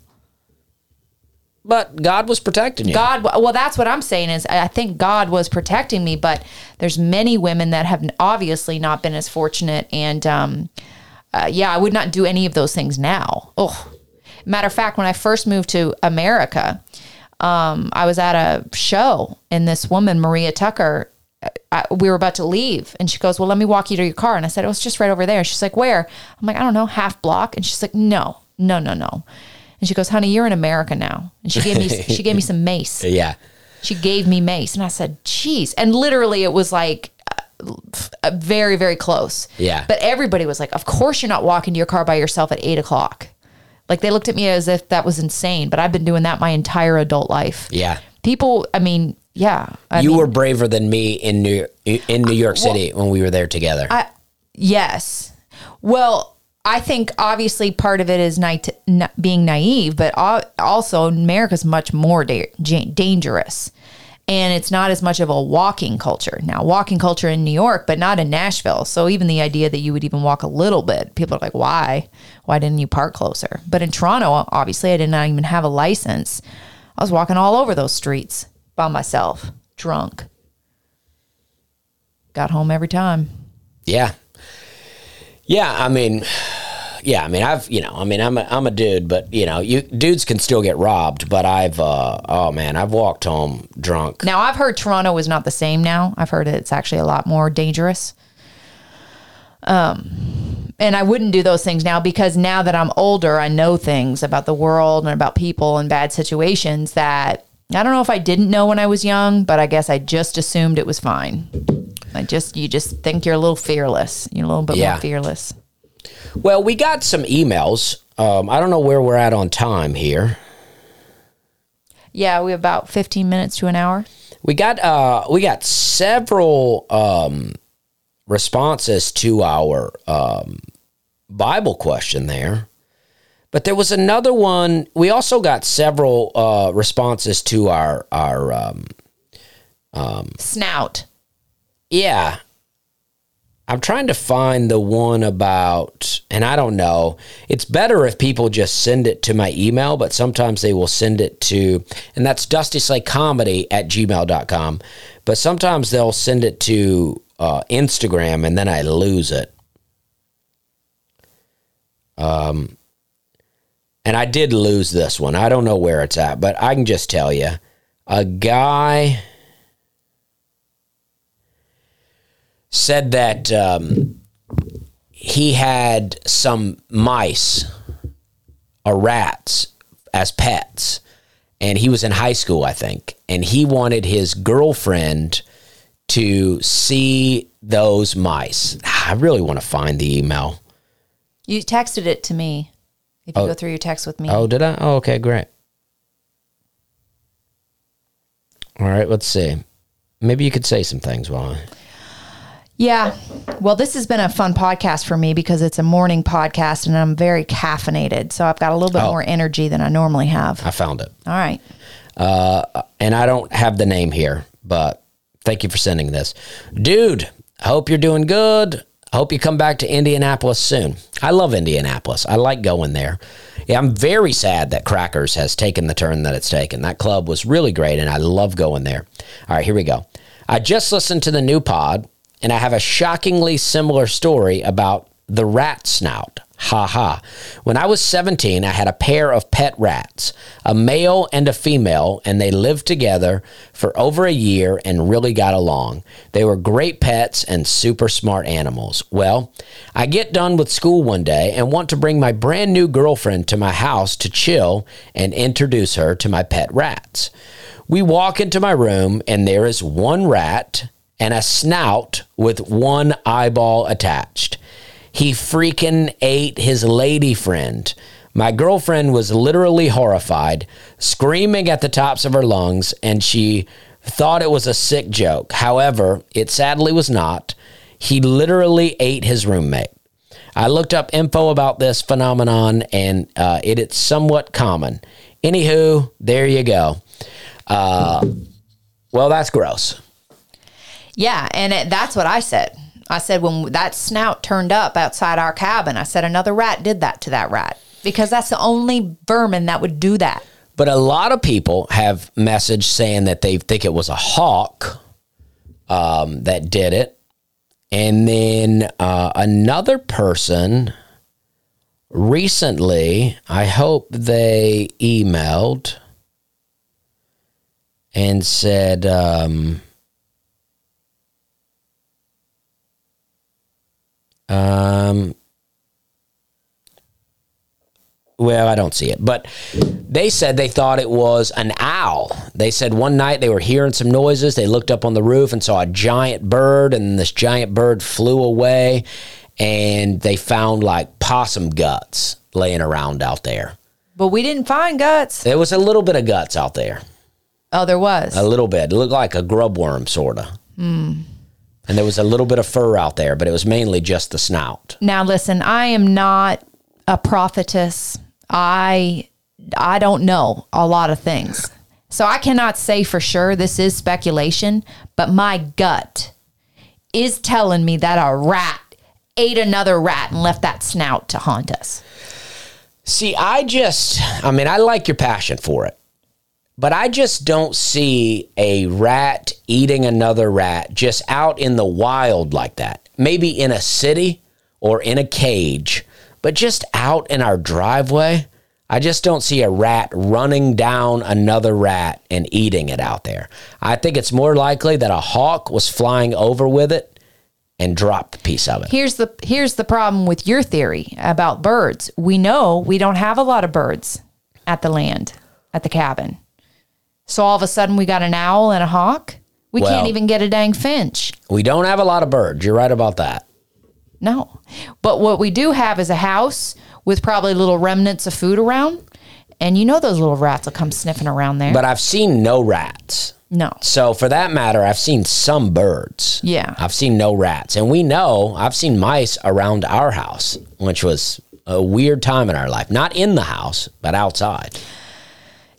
But God was protecting you. God, well, that's what I'm saying is I think God was protecting me, but there's many women that have obviously not been as fortunate, and um, uh, yeah, I would not do any of those things now. Oh, matter of fact, when I first moved to America, um, I was at a show, and this woman, Maria Tucker, I, we were about to leave, and she goes, "Well, let me walk you to your car." And I said, "Oh, it's just right over there." She's like, "Where?" I'm like, "I don't know, half block." And she's like, "No, no, no, no." And she goes, "Honey, you're in America now." And she gave me she gave me some mace. yeah. She gave me mace, and I said, "Jeez!" And literally, it was like uh, very, very close. Yeah. But everybody was like, "Of course, you're not walking to your car by yourself at eight o'clock." Like they looked at me as if that was insane. But I've been doing that my entire adult life. Yeah. People, I mean, yeah. I you mean, were braver than me in New in New York City when we were there together. I, yes. Well, I think obviously part of it is being naive, but al- also America's much more da- dangerous. And it's not as much of a walking culture. Now, walking culture in New York, but not in Nashville. So even the idea that you would even walk a little bit, people are like, why? Why didn't you park closer? But in Toronto, obviously, I did not even have a license. I was walking all over those streets by myself, drunk. Got home every time. yeah. Yeah, I mean yeah, I mean I've, you know, I mean I'm a I'm a dude, but you know, you dudes can still get robbed, but I've uh oh man, I've walked home drunk. Now I've heard Toronto is not the same now. I've heard it's actually a lot more dangerous. Um, and I wouldn't do those things now because now that I'm older, I know things about the world and about people and bad situations that I don't know if I didn't know when I was young, but I guess I just assumed it was fine. I just you just think you're a little fearless. You're a little bit Yeah. more fearless. Well, we got some emails. Um, I don't know where we're at on time here. Yeah, we have about 15 minutes to an hour. We got uh we got several um responses to our um Bible question there. But there was another one. We also got several uh responses to our our um Snout. Yeah. I'm trying to find the one about, and I don't know. It's better if people just send it to my email, but sometimes they will send it to, and that's dustyslaycomedy at gmail.com. But sometimes they'll send it to uh, Instagram and then I lose it. Um, and I did lose this one. I don't know where it's at, but I can just tell you a guy said that um, he had some mice or rats as pets. And he was in high school i think. And he wanted his girlfriend to see those mice. I really want to find the email. You texted it to me. If you go through your text with me. oh did i? Oh okay great. All right let's see. Maybe you could say some things while I, Yeah. Well, this has been a fun podcast for me because it's a morning podcast and I'm very caffeinated. So I've got a little bit Oh. more energy than I normally have. I found it All right. Uh, and I don't have the name here, but thank you for sending this. Dude, I hope you're doing good. I hope you come back to Indianapolis soon. I love Indianapolis. I like going there. Yeah, I'm very sad that Crackers has taken the turn that it's taken. That club was really great, and I love going there. All right, here we go. I just listened to the new pod, and I have a shockingly similar story about the rat snout. Ha ha. When I was 17, I had a pair of pet rats, a male and a female, and they lived together for over a year and really got along. They were great pets and super smart animals. Well, I get done with school one day and want to bring my brand new girlfriend to my house to chill and introduce her to my pet rats. We walk into my room, and there is one rat and a snout with one eyeball attached. He freaking ate his lady friend. My girlfriend was literally horrified, screaming at the tops of her lungs, and she thought it was a sick joke. However, it sadly was not. He literally ate his roommate. I looked up info about this phenomenon, and uh, it is somewhat common. Anywho, there you go. Uh, well, that's gross. Yeah, and it, that's what I said. I said when that snout turned up outside our cabin, I said another rat did that to that rat because that's the only vermin that would do that. But a lot of people have messaged saying that they think it was a hawk um, that did it. And then uh, another person recently, I hope they emailed and said, um, um, well, I don't see it, but they said they thought it was an owl. They said one night they were hearing some noises. They looked up on the roof and saw a giant bird, and this giant bird flew away, and they found like possum guts laying around out there. But we didn't find guts. There was a little bit of guts out there, Oh, there was. a little bit. It looked like a grub worm, sort of. And there was a little bit of fur out there, but it was mainly just the snout. Now listen, I am not a prophetess. I I don't know a lot of things. So I cannot say for sure this is speculation, but my gut is telling me that a rat ate another rat and left that snout to haunt us. See, I just, I mean, I like your passion for it, but I just don't see a rat eating another rat just out in the wild like that. Maybe in a city or in a cage, but just out in our driveway. I just don't see a rat running down another rat and eating it out there. I think it's more likely that a hawk was flying over with it and dropped a piece of it. Here's the here's the problem with your theory about birds. We know we don't have a lot of birds at the land, at the cabin. So all of a sudden we got an owl and a hawk. We Well- can't even get a dang finch. We don't have a lot of birds. You're right about that. No. But what we do have is a house with probably little remnants of food around. And you know those little rats will come sniffing around there. But I've seen no rats. no. So for that matter, I've seen some birds. Yeah. I've seen no rats. And we know I've seen mice around our house, which was a weird time in our life. Not in the house, but outside.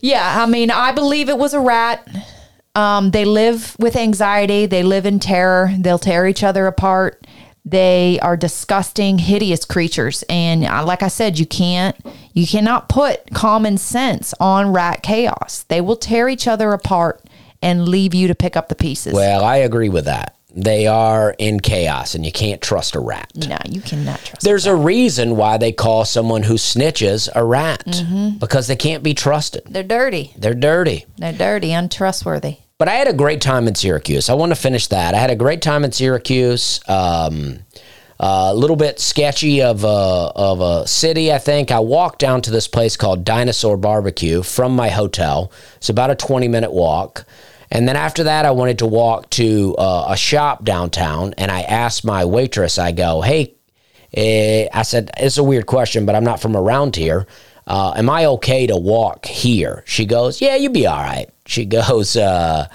Yeah, I mean, I believe it was a rat. Um, they live with anxiety. They live in terror. They'll tear each other apart. They are disgusting, hideous creatures. And uh, like I said, you can't, you cannot put common sense on rat chaos. They will tear each other apart and leave you to pick up the pieces. Well, I agree with that. They are in chaos and you can't trust a rat. no, you cannot trust. There's a reason why they call someone who snitches a rat Mm-hmm. because they can't be trusted. They're dirty. They're dirty. They're dirty, untrustworthy. But I had a great time in Syracuse. I want to finish that. I had a great time in Syracuse. Um, a little bit sketchy of a, of a city, I think. I walked down to this place called Dinosaur Barbecue from my hotel. It's about a 20 minute walk. And then after that, I wanted to walk to uh, a shop downtown. And I asked my waitress, I go, hey, eh, I said, it's a weird question, but I'm not from around here. Uh, am I okay to walk here? She goes, yeah, you'll be all right. She goes, uh,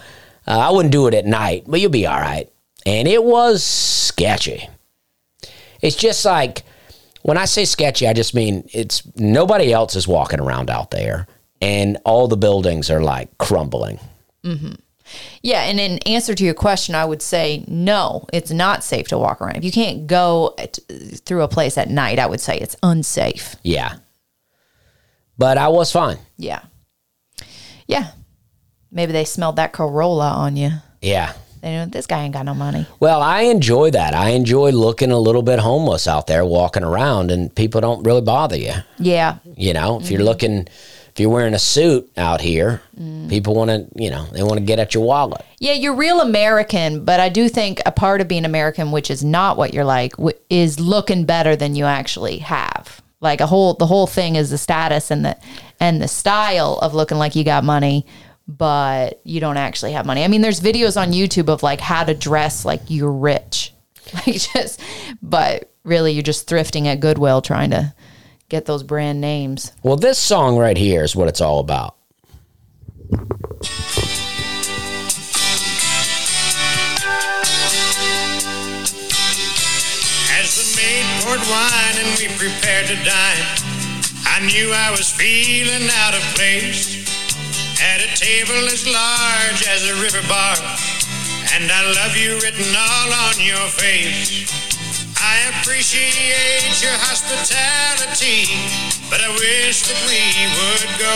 uh, I wouldn't do it at night, but you'll be all right. And it was sketchy. It's just like when I say sketchy, I just mean it's nobody else is walking around out there, and all the buildings are like crumbling. Mm-hmm. Yeah, and in answer to your question, I would say no, it's not safe to walk around. If you can't go at, through a place at night, I would say it's unsafe. Yeah. But I was fine. Yeah. Yeah. Maybe they smelled that Corolla on you. Yeah. They know this guy ain't got no money. Well, I enjoy that. I enjoy looking a little bit homeless out there walking around and people don't really bother you. Yeah. You know, if you're mm-hmm. looking, if you're wearing a suit out here, people want to, you know, they want to get at your wallet. Yeah, you're real American, but I do think a part of being American, which is not what you're like, w- is looking better than you actually have. Like a whole, the whole thing is the status and the and the style of looking like you got money, but you don't actually have money. I mean, there's videos on YouTube of like how to dress like you're rich. Like just but really you're just thrifting at Goodwill trying to get those brand names. Well, this song right here is what it's all about. As the maid poured wine and we prepared to dine, I knew I was feeling out of place. At a table as large as a river bar, and I love you written all on your face. I appreciate your hospitality, but I wish that we would go.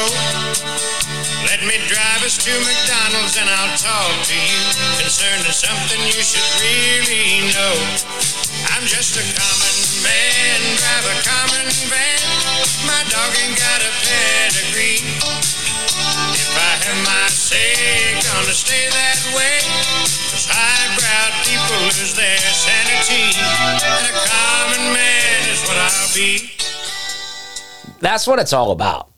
Let me drive us to McDonald's and I'll talk to you concerning something you should really know. I'm just a common man, drive a common van. My dog ain't got a pedigree. If I have my say, gonna stay that way. Cause highbrow people lose their sanity. And a common man is what I'll be. That's what it's all about.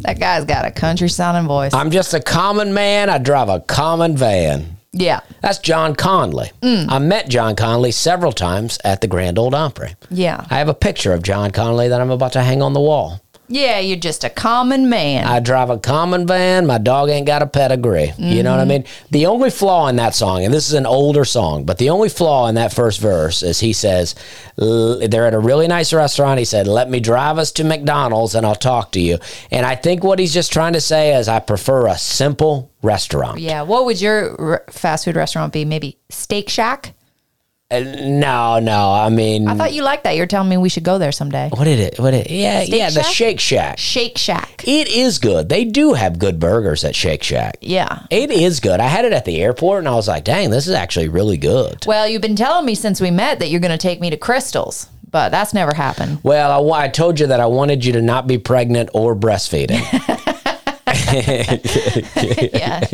That guy's got a country sounding voice. I'm just a common man. I drive a common van. yeah. That's John Conlee. Mm. I met John Conlee several times at the Grand Ole Opry. Yeah. I have a picture of John Conlee that I'm about to hang on the wall. Yeah, you're just a common man. I drive a common van. My dog ain't got a pedigree. You know what I mm-hmm. mean? The only flaw in that song, and this is an older song, but the only flaw in that first verse is he says, they're at a really nice restaurant. He said, let me drive us to McDonald's and I'll talk to you. And I think what he's just trying to say is, I prefer a simple restaurant. yeah. What would your r- fast food restaurant be? Maybe Steak Shack? Uh, no, no. I mean, I thought you liked that. You're telling me we should go there someday. what did it? What did Yeah, Steak yeah, the Shack? Shake Shack. Shake Shack. It is good. They do have good burgers at Shake Shack. Yeah. It is good. I had it at the airport and I was like, dang, this is actually really good. Well, you've been telling me since we met that you're going to take me to Krystals, but that's never happened. Well, I, I told you that I wanted you to not be pregnant or breastfeeding. Yeah.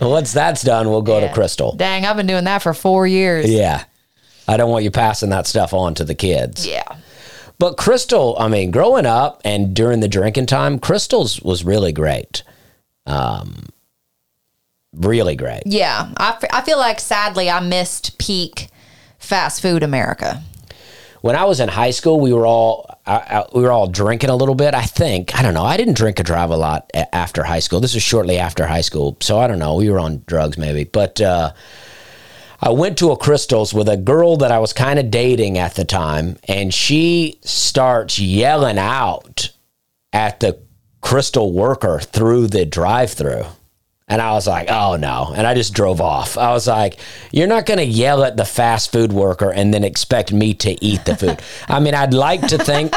Once that's done, we'll go Yeah. to Krystal. Dang, I've been doing that for four years. Yeah. I don't want you passing that stuff on to the kids. Yeah. But Krystal, I mean, growing up and during the drinking time, Krystal's was really great. Um, really great. Yeah. I, f- I feel like sadly I missed peak fast food America. when I was in high school, we were all I, I, we were all drinking a little bit. I think I don't know. I didn't drink or drive a lot a- after high school. This was shortly after high school, so I don't know. We were on drugs maybe, but uh, I went to a Krystals with a girl that I was kind of dating at the time, and she starts yelling out at the Krystal worker through the drive-through. And I was like, oh no. And I just drove off. I was like, you're not going to yell at the fast food worker and then expect me to eat the food. I mean, I'd like to think.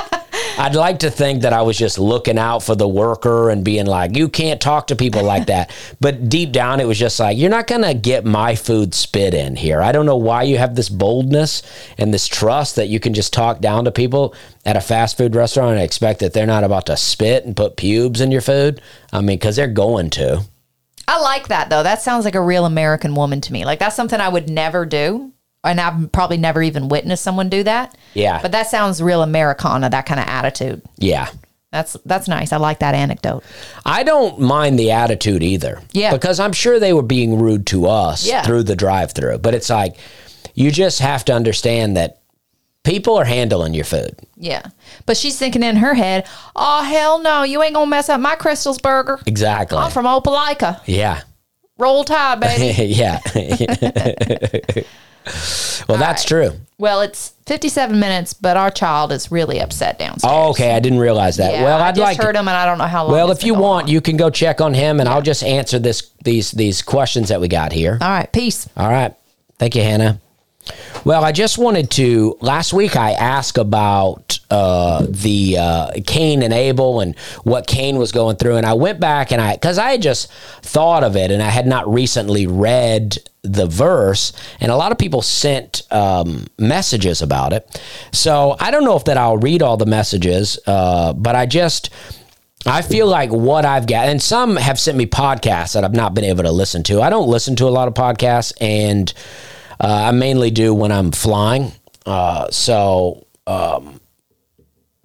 I'd like to think that I was just looking out for the worker and being like, you can't talk to people like that. But deep down, it was just like, you're not going to get my food spit in here. I don't know why you have this boldness and this trust that you can just talk down to people at a fast food restaurant and expect that they're not about to spit and put pubes in your food. I mean, because they're going to. I like that though. That sounds like a real American woman to me. Like that's something I would never do. And I've probably never even witnessed someone do that. Yeah. But that sounds real Americana, that kind of attitude. Yeah. That's that's nice. I like that anecdote. I don't mind the attitude either. Yeah. Because I'm sure they were being rude to us Yeah. through the drive through. But it's like, you just have to understand that people are handling your food. Yeah. But she's thinking in her head, oh, hell no, you ain't to mess up my Krystal's burger. Exactly. I'm from Opelika. yeah. Roll Tide, baby. yeah. well, that's true. well, it's 57 minutes, but our child is really upset downstairs. Oh, okay. I didn't realize that. Yeah, well, I I'd just like heard him, and I don't know how long. Well, if you want, on. you can go check on him and I'll just answer this these these questions that we got here. All right, peace. All right. Thank you, Hannah. Well, I just wanted to. Last week, I asked about uh, the uh, Cain and Abel and what Cain was going through, and I went back and I because I had just thought of it, and I had not recently read the verse, and a lot of people sent um, messages about it. So I don't know if that I'll read all the messages, uh, but I just. I feel like what I've got, and some have sent me podcasts that I've not been able to listen to. I don't listen to a lot of podcasts, and I mainly do when I'm flying. Uh, so, um,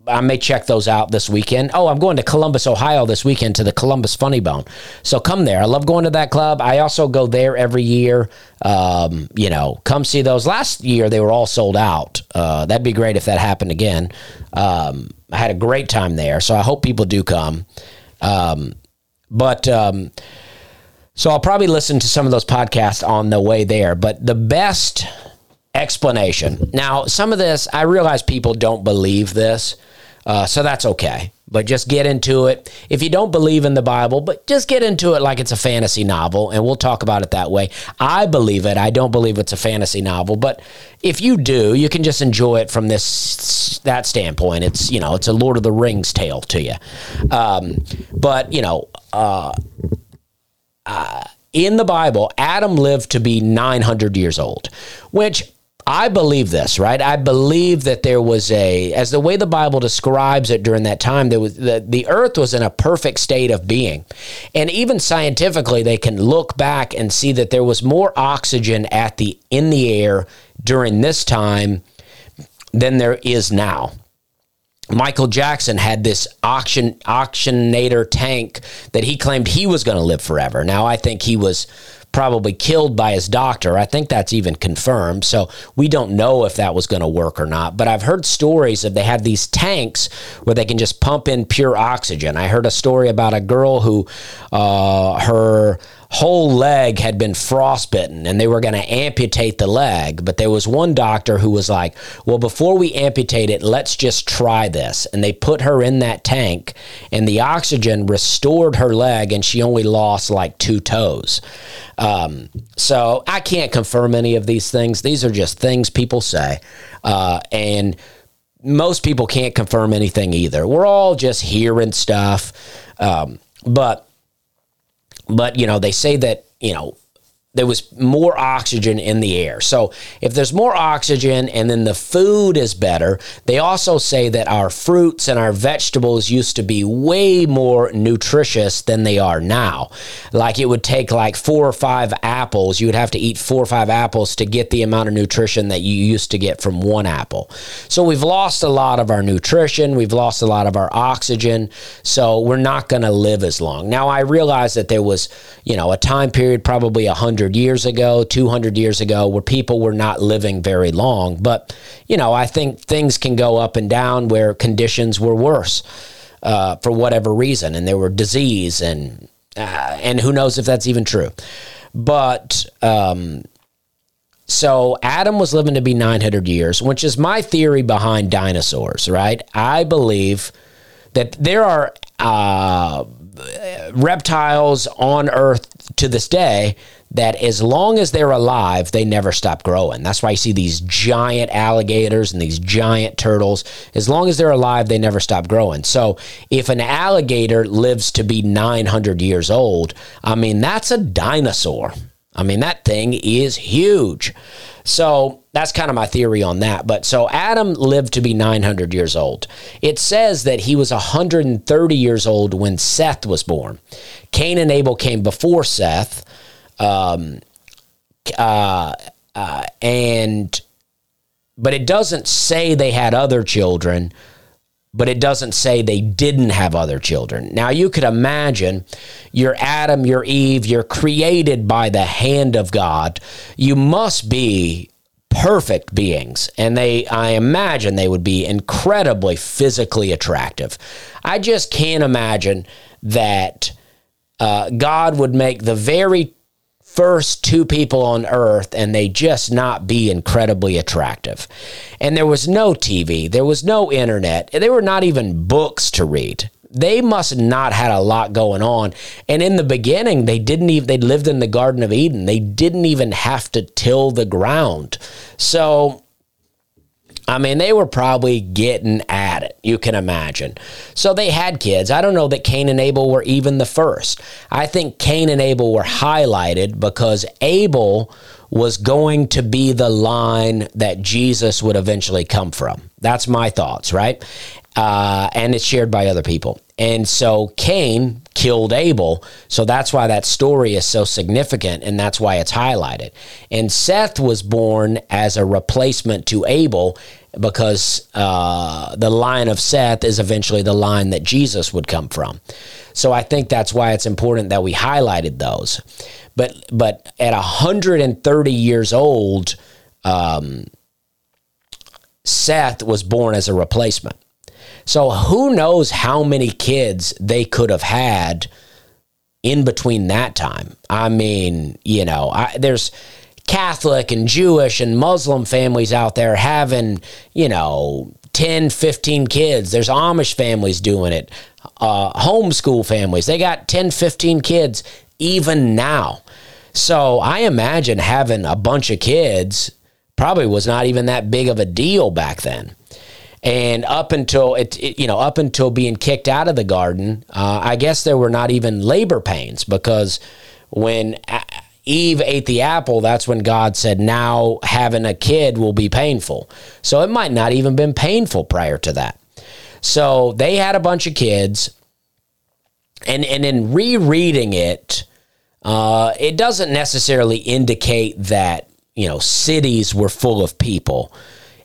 I may check those out this weekend. Oh, I'm going to Columbus, Ohio this weekend to the Columbus Funny Bone. So come there. I love going to that club. I also go there every year. Um, you know, come see those. Last year they were all sold out. Uh, that'd be great if that happened again. Um, I had a great time there, so I hope people do come. Um, but um, so I'll probably listen to some of those podcasts on the way there. But the best explanation. Now, some of this, I realize people don't believe this, uh, so that's okay. But just get into it. If you don't believe in the Bible, but just get into it like it's a fantasy novel, and we'll talk about it that way. I believe it. I don't believe it's a fantasy novel, but if you do, you can just enjoy it from this that standpoint. It's you know, it's a Lord of the Rings tale to you. Um, but you know, uh, uh, in the Bible, Adam lived to be 900 years old, which I believe this, right? I believe that there was a, as the way the Bible describes it during that time, there was the, the earth was in a perfect state of being. And even scientifically, they can look back and see that there was more oxygen at the in the air during this time than there is now. Michael Jackson had this auction auctionator tank that he claimed he was going to live forever. Now I think he was probably killed by his doctor. I think that's even confirmed. So we don't know if that was going to work or not. But I've heard stories of they have these tanks where they can just pump in pure oxygen. I heard a story about a girl who uh, her whole leg had been frostbitten and they were going to amputate the leg. But there was one doctor who was like, well, before we amputate it, let's just try this. And they put her in that tank and the oxygen restored her leg and she only lost like two toes. Um, so I can't confirm any of these things. These are just things people say. Uh, and most people can't confirm anything either. We're all just hearing stuff. Um, but but you know they say that you know there was more oxygen in the air. So if there's more oxygen and then the food is better, they also say that our fruits and our vegetables used to be way more nutritious than they are now. Like it would take like four or five apples. You would have to eat four or five apples to get the amount of nutrition that you used to get from one apple. So we've lost a lot of our nutrition. We've lost a lot of our oxygen. So we're not going to live as long. Now I realize that there was, you know, a time period probably a hundred 100 years ago, 200 years ago, where people were not living very long. But, you know, I think things can go up and down where conditions were worse uh, for whatever reason, and there were disease, and, uh, and who knows if that's even true. But, um, so Adam was living to be 900 years, which is my theory behind dinosaurs, right? I believe that there are uh, reptiles on Earth to this day that as long as they're alive, they never stop growing. That's why you see these giant alligators and these giant turtles. As long as they're alive, they never stop growing. So if an alligator lives to be 900 years old, I mean, that's a dinosaur. I mean, that thing is huge. So that's kind of my theory on that. But so Adam lived to be 900 years old. It says that he was 130 years old when Seth was born. Cain and Abel came before Seth. Um, uh, uh, and but it doesn't say they had other children but it doesn't say they didn't have other children. Now, you could imagine you're Adam, you're Eve, you're created by the hand of God. You must be perfect beings, and they, I imagine, they would be incredibly physically attractive. I just can't imagine that uh, God would make the very first two people on earth and they just not be incredibly attractive. And there was no TV, there was no internet, there were not even books to read. They must not had a lot going on. And in the beginning, they didn't even they lived in the Garden of Eden. They didn't even have to till the ground. So I mean, they were probably getting at it, you can imagine. So they had kids. I don't know that Cain and Abel were even the first. I think Cain and Abel were highlighted because Abel was going to be the line that Jesus would eventually come from. That's my thoughts, right? Uh, and it's shared by other people. And so Cain killed Abel. So that's why that story is so significant and that's why it's highlighted. And Seth was born as a replacement to Abel. Because uh, the line of Seth is eventually the line that Jesus would come from. So I think that's why it's important that we highlighted those. But but at 130 years old, um, Seth was born as a replacement. So who knows how many kids they could have had in between that time? I mean, you know, I, there's Catholic and Jewish and Muslim families out there having, you know, 10, 15 kids. There's Amish families doing it, uh, homeschool families. They got 10, 15 kids even now. So I imagine having a bunch of kids probably was not even that big of a deal back then. And up until it, it you know, up until being kicked out of the garden, uh, I guess there were not even labor pains because when Eve ate the apple, that's when God said, now having a kid will be painful. So it might not even been painful prior to that. So they had a bunch of kids. And, and in rereading it, uh, it doesn't necessarily indicate that, you know, cities were full of people.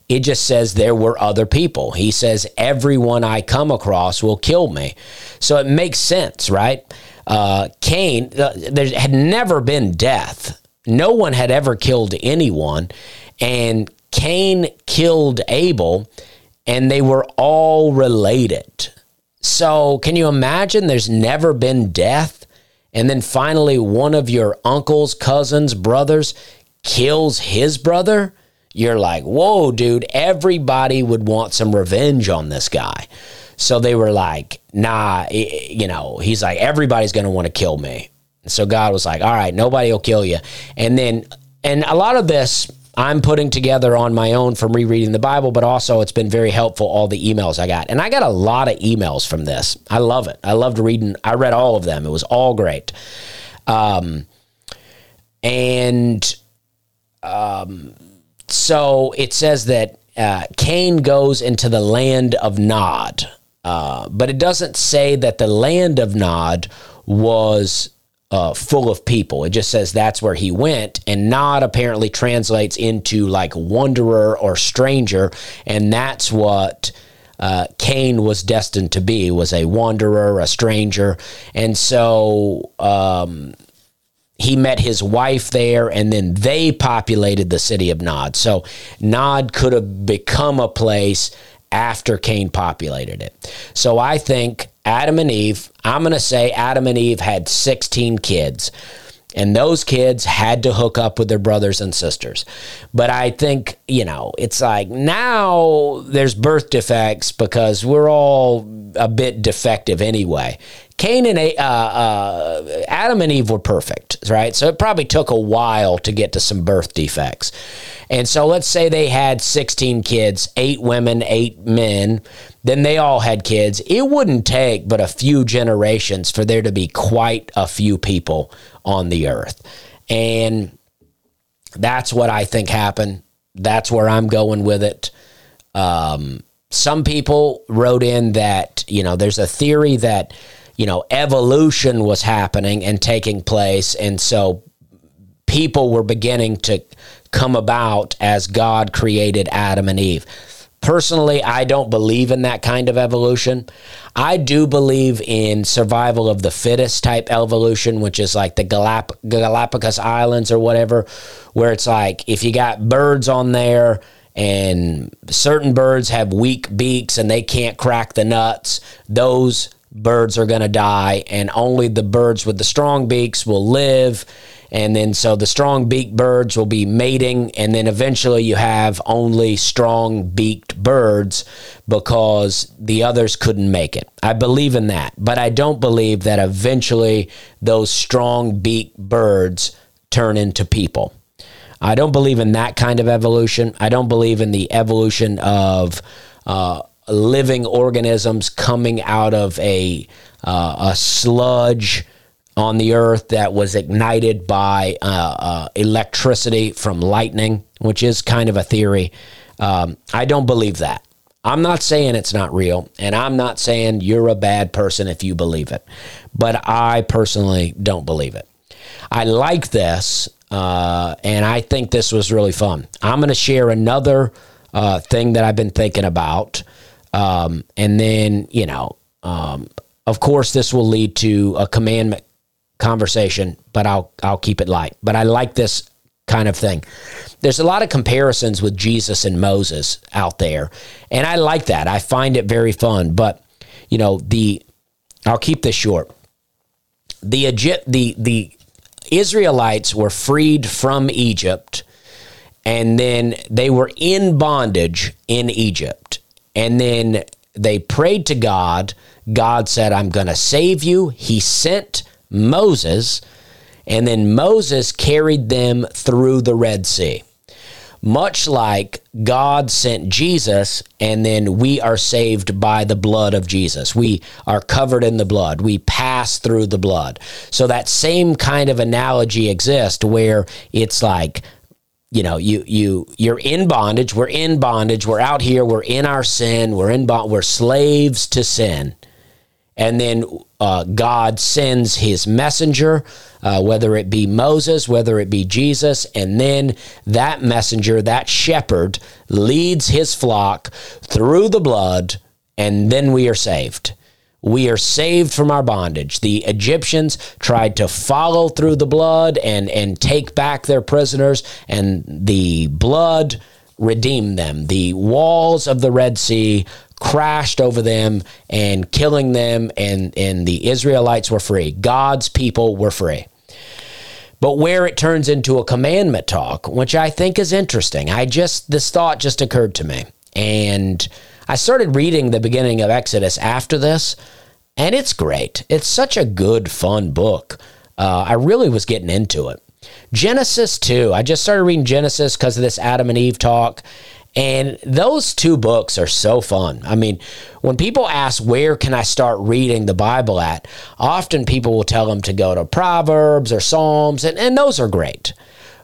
It just says there were other people. He says, everyone I come across will kill me. So it makes sense, right? Uh, Cain, uh, there had never been death. No one had ever killed anyone. And Cain killed Abel, and they were all related. So can you imagine there's never been death? And then finally, one of your uncles, cousins, brothers kills his brother? You're like, whoa, dude, everybody would want some revenge on this guy. So they were like, nah, you know, he's like, everybody's going to want to kill me. And So God was like, all right, nobody will kill you. And then, and a lot of this I'm putting together on my own from rereading the Bible, but also it's been very helpful, all the emails I got. And I got a lot of emails from this. I love it. I loved reading, I read all of them. It was all great. Um, and um, so it says that uh, Cain goes into the land of Nod. Uh, but it doesn't say that the land of Nod was uh, full of people. It just says that's where he went. And Nod apparently translates into like wanderer or stranger. And that's what uh, Cain was destined to be, was a wanderer, a stranger. And so um, he met his wife there, and then they populated the city of Nod. So Nod could have become a place after Cain populated it. So I think Adam and Eve, I'm going to say Adam and Eve had 16 kids. And those kids had to hook up with their brothers and sisters. But I think, you know, it's like now there's birth defects because we're all a bit defective anyway. Cain and uh, uh, Adam and Eve were perfect, right? So it probably took a while to get to some birth defects. And so let's say they had 16 kids, eight women, eight men, then they all had kids. It wouldn't take but a few generations for there to be quite a few people on the earth. And that's what I think happened. That's where I'm going with it. Um, some people wrote in that, you know, there's a theory that you know, evolution was happening and taking place. And so people were beginning to come about as God created Adam and Eve. Personally, I don't believe in that kind of evolution. I do believe in survival of the fittest type evolution, which is like the Galap- Galapagos Islands or whatever, where it's like if you got birds on there and certain birds have weak beaks and they can't crack the nuts, those birds are going to die, and only the birds with the strong beaks will live. And then, so the strong beaked birds will be mating, and then eventually you have only strong beaked birds because the others couldn't make it. I believe in that, but I don't believe that eventually those strong beaked birds turn into people. I don't believe in that kind of evolution. I don't believe in the evolution of uh, living organisms coming out of a uh, a sludge on the earth that was ignited by uh, uh, electricity from lightning, which is kind of a theory. Um, I don't believe that. I'm not saying it's not real, and I'm not saying you're a bad person if you believe it, but I personally don't believe it. I like this, uh, and I think this was really fun. I'm going to share another uh, thing that I've been thinking about. Um, and then, you know, um, of course, this will lead to a commandment conversation, but I'll I'll keep it light. But I like this kind of thing. There's a lot of comparisons with Jesus and Moses out there, and I like that. I find it very fun. But you know, the I'll keep this short. The Egypt, the the Israelites were freed from Egypt, and then they were in bondage in Egypt, and then they prayed to God. God said, "I'm going to save you." He sent Moses, and then Moses carried them through the Red Sea. Much like God sent Jesus, and then we are saved by the blood of Jesus. We are covered in the blood. We pass through the blood. So that same kind of analogy exists where it's like, you know, you you you're in bondage. We're in bondage. We're out here. We're in our sin. We're in bond. We're slaves to sin and then uh, God sends his messenger, uh, whether it be Moses, whether it be Jesus, and then that messenger, that shepherd, leads his flock through the blood, and then we are saved. We are saved from our bondage. The Egyptians tried to follow through the blood and, and take back their prisoners, and the blood redeemed them. The walls of the Red Sea crashed over them and killing them, and, and the Israelites were free. God's people were free. But where it turns into a commandment talk, which I think is interesting, I just, this thought just occurred to me. And I started reading the beginning of Exodus after this, and it's great. It's such a good, fun book. Uh, I really was getting into it. Genesis, too. I just started reading Genesis because of this Adam and Eve talk. And those two books are so fun. I mean, when people ask where can I start reading the Bible at, often people will tell them to go to Proverbs or Psalms, and, and those are great.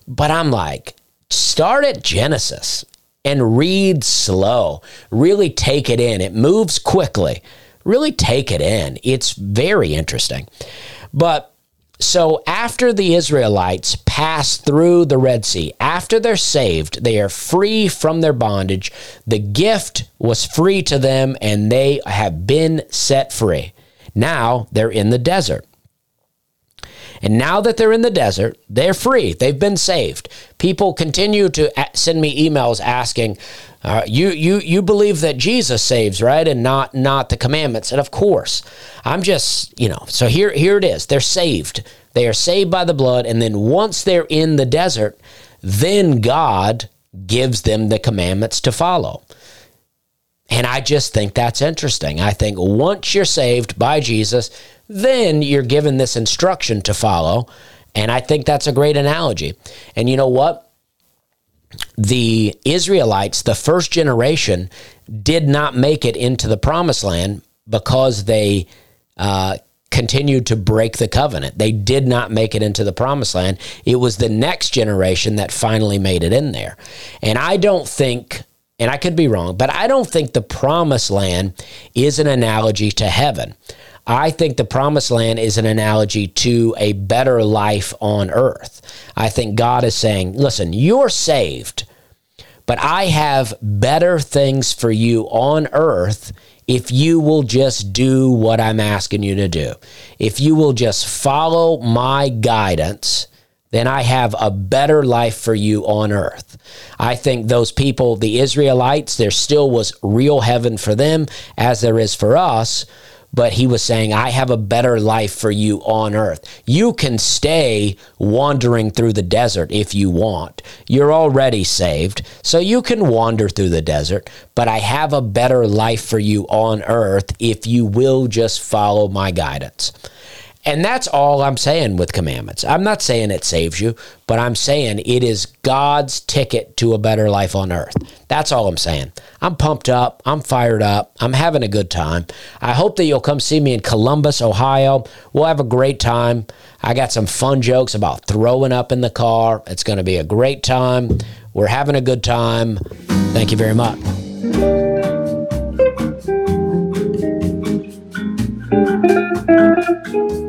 But I'm like, start at Genesis and read slow. Really take it in. It moves quickly. Really take it in. It's very interesting. But so after the Israelites pass through the Red Sea, after they're saved, they are free from their bondage. The gift was free to them and they have been set free. Now they're in the desert. And now that they're in the desert, they're free. They've been saved. People continue to send me emails asking, uh, "You you you believe that Jesus saves, right, and not not the commandments?" And of course, I'm just you know. So here here it is. They're saved. They are saved by the blood, and then once they're in the desert, then God gives them the commandments to follow. And I just think that's interesting. I think once you're saved by Jesus, then you're given this instruction to follow. And I think that's a great analogy. And you know what? The Israelites, the first generation, did not make it into the promised land because they uh, continued to break the covenant. They did not make it into the promised land. It was the next generation that finally made it in there. And I don't think, and I could be wrong, but I don't think the promised land is an analogy to heaven. I think the promised land is an analogy to a better life on earth. I think God is saying, listen, you're saved, but I have better things for you on earth if you will just do what I'm asking you to do. If you will just follow my guidance, then I have a better life for you on earth. I think those people, the Israelites, there still was real heaven for them as there is for us but he was saying, I have a better life for you on earth. You can stay wandering through the desert if you want. You're already saved, so you can wander through the desert, but I have a better life for you on earth if you will just follow my guidance. And that's all I'm saying with commandments. I'm not saying it saves you, but I'm saying it is God's ticket to a better life on earth. That's all I'm saying. I'm pumped up. I'm fired up. I'm having a good time. I hope that you'll come see me in Columbus, Ohio. We'll have a great time. I got some fun jokes about throwing up in the car. It's going to be a great time. We're having a good time. Thank you very much. Thank you.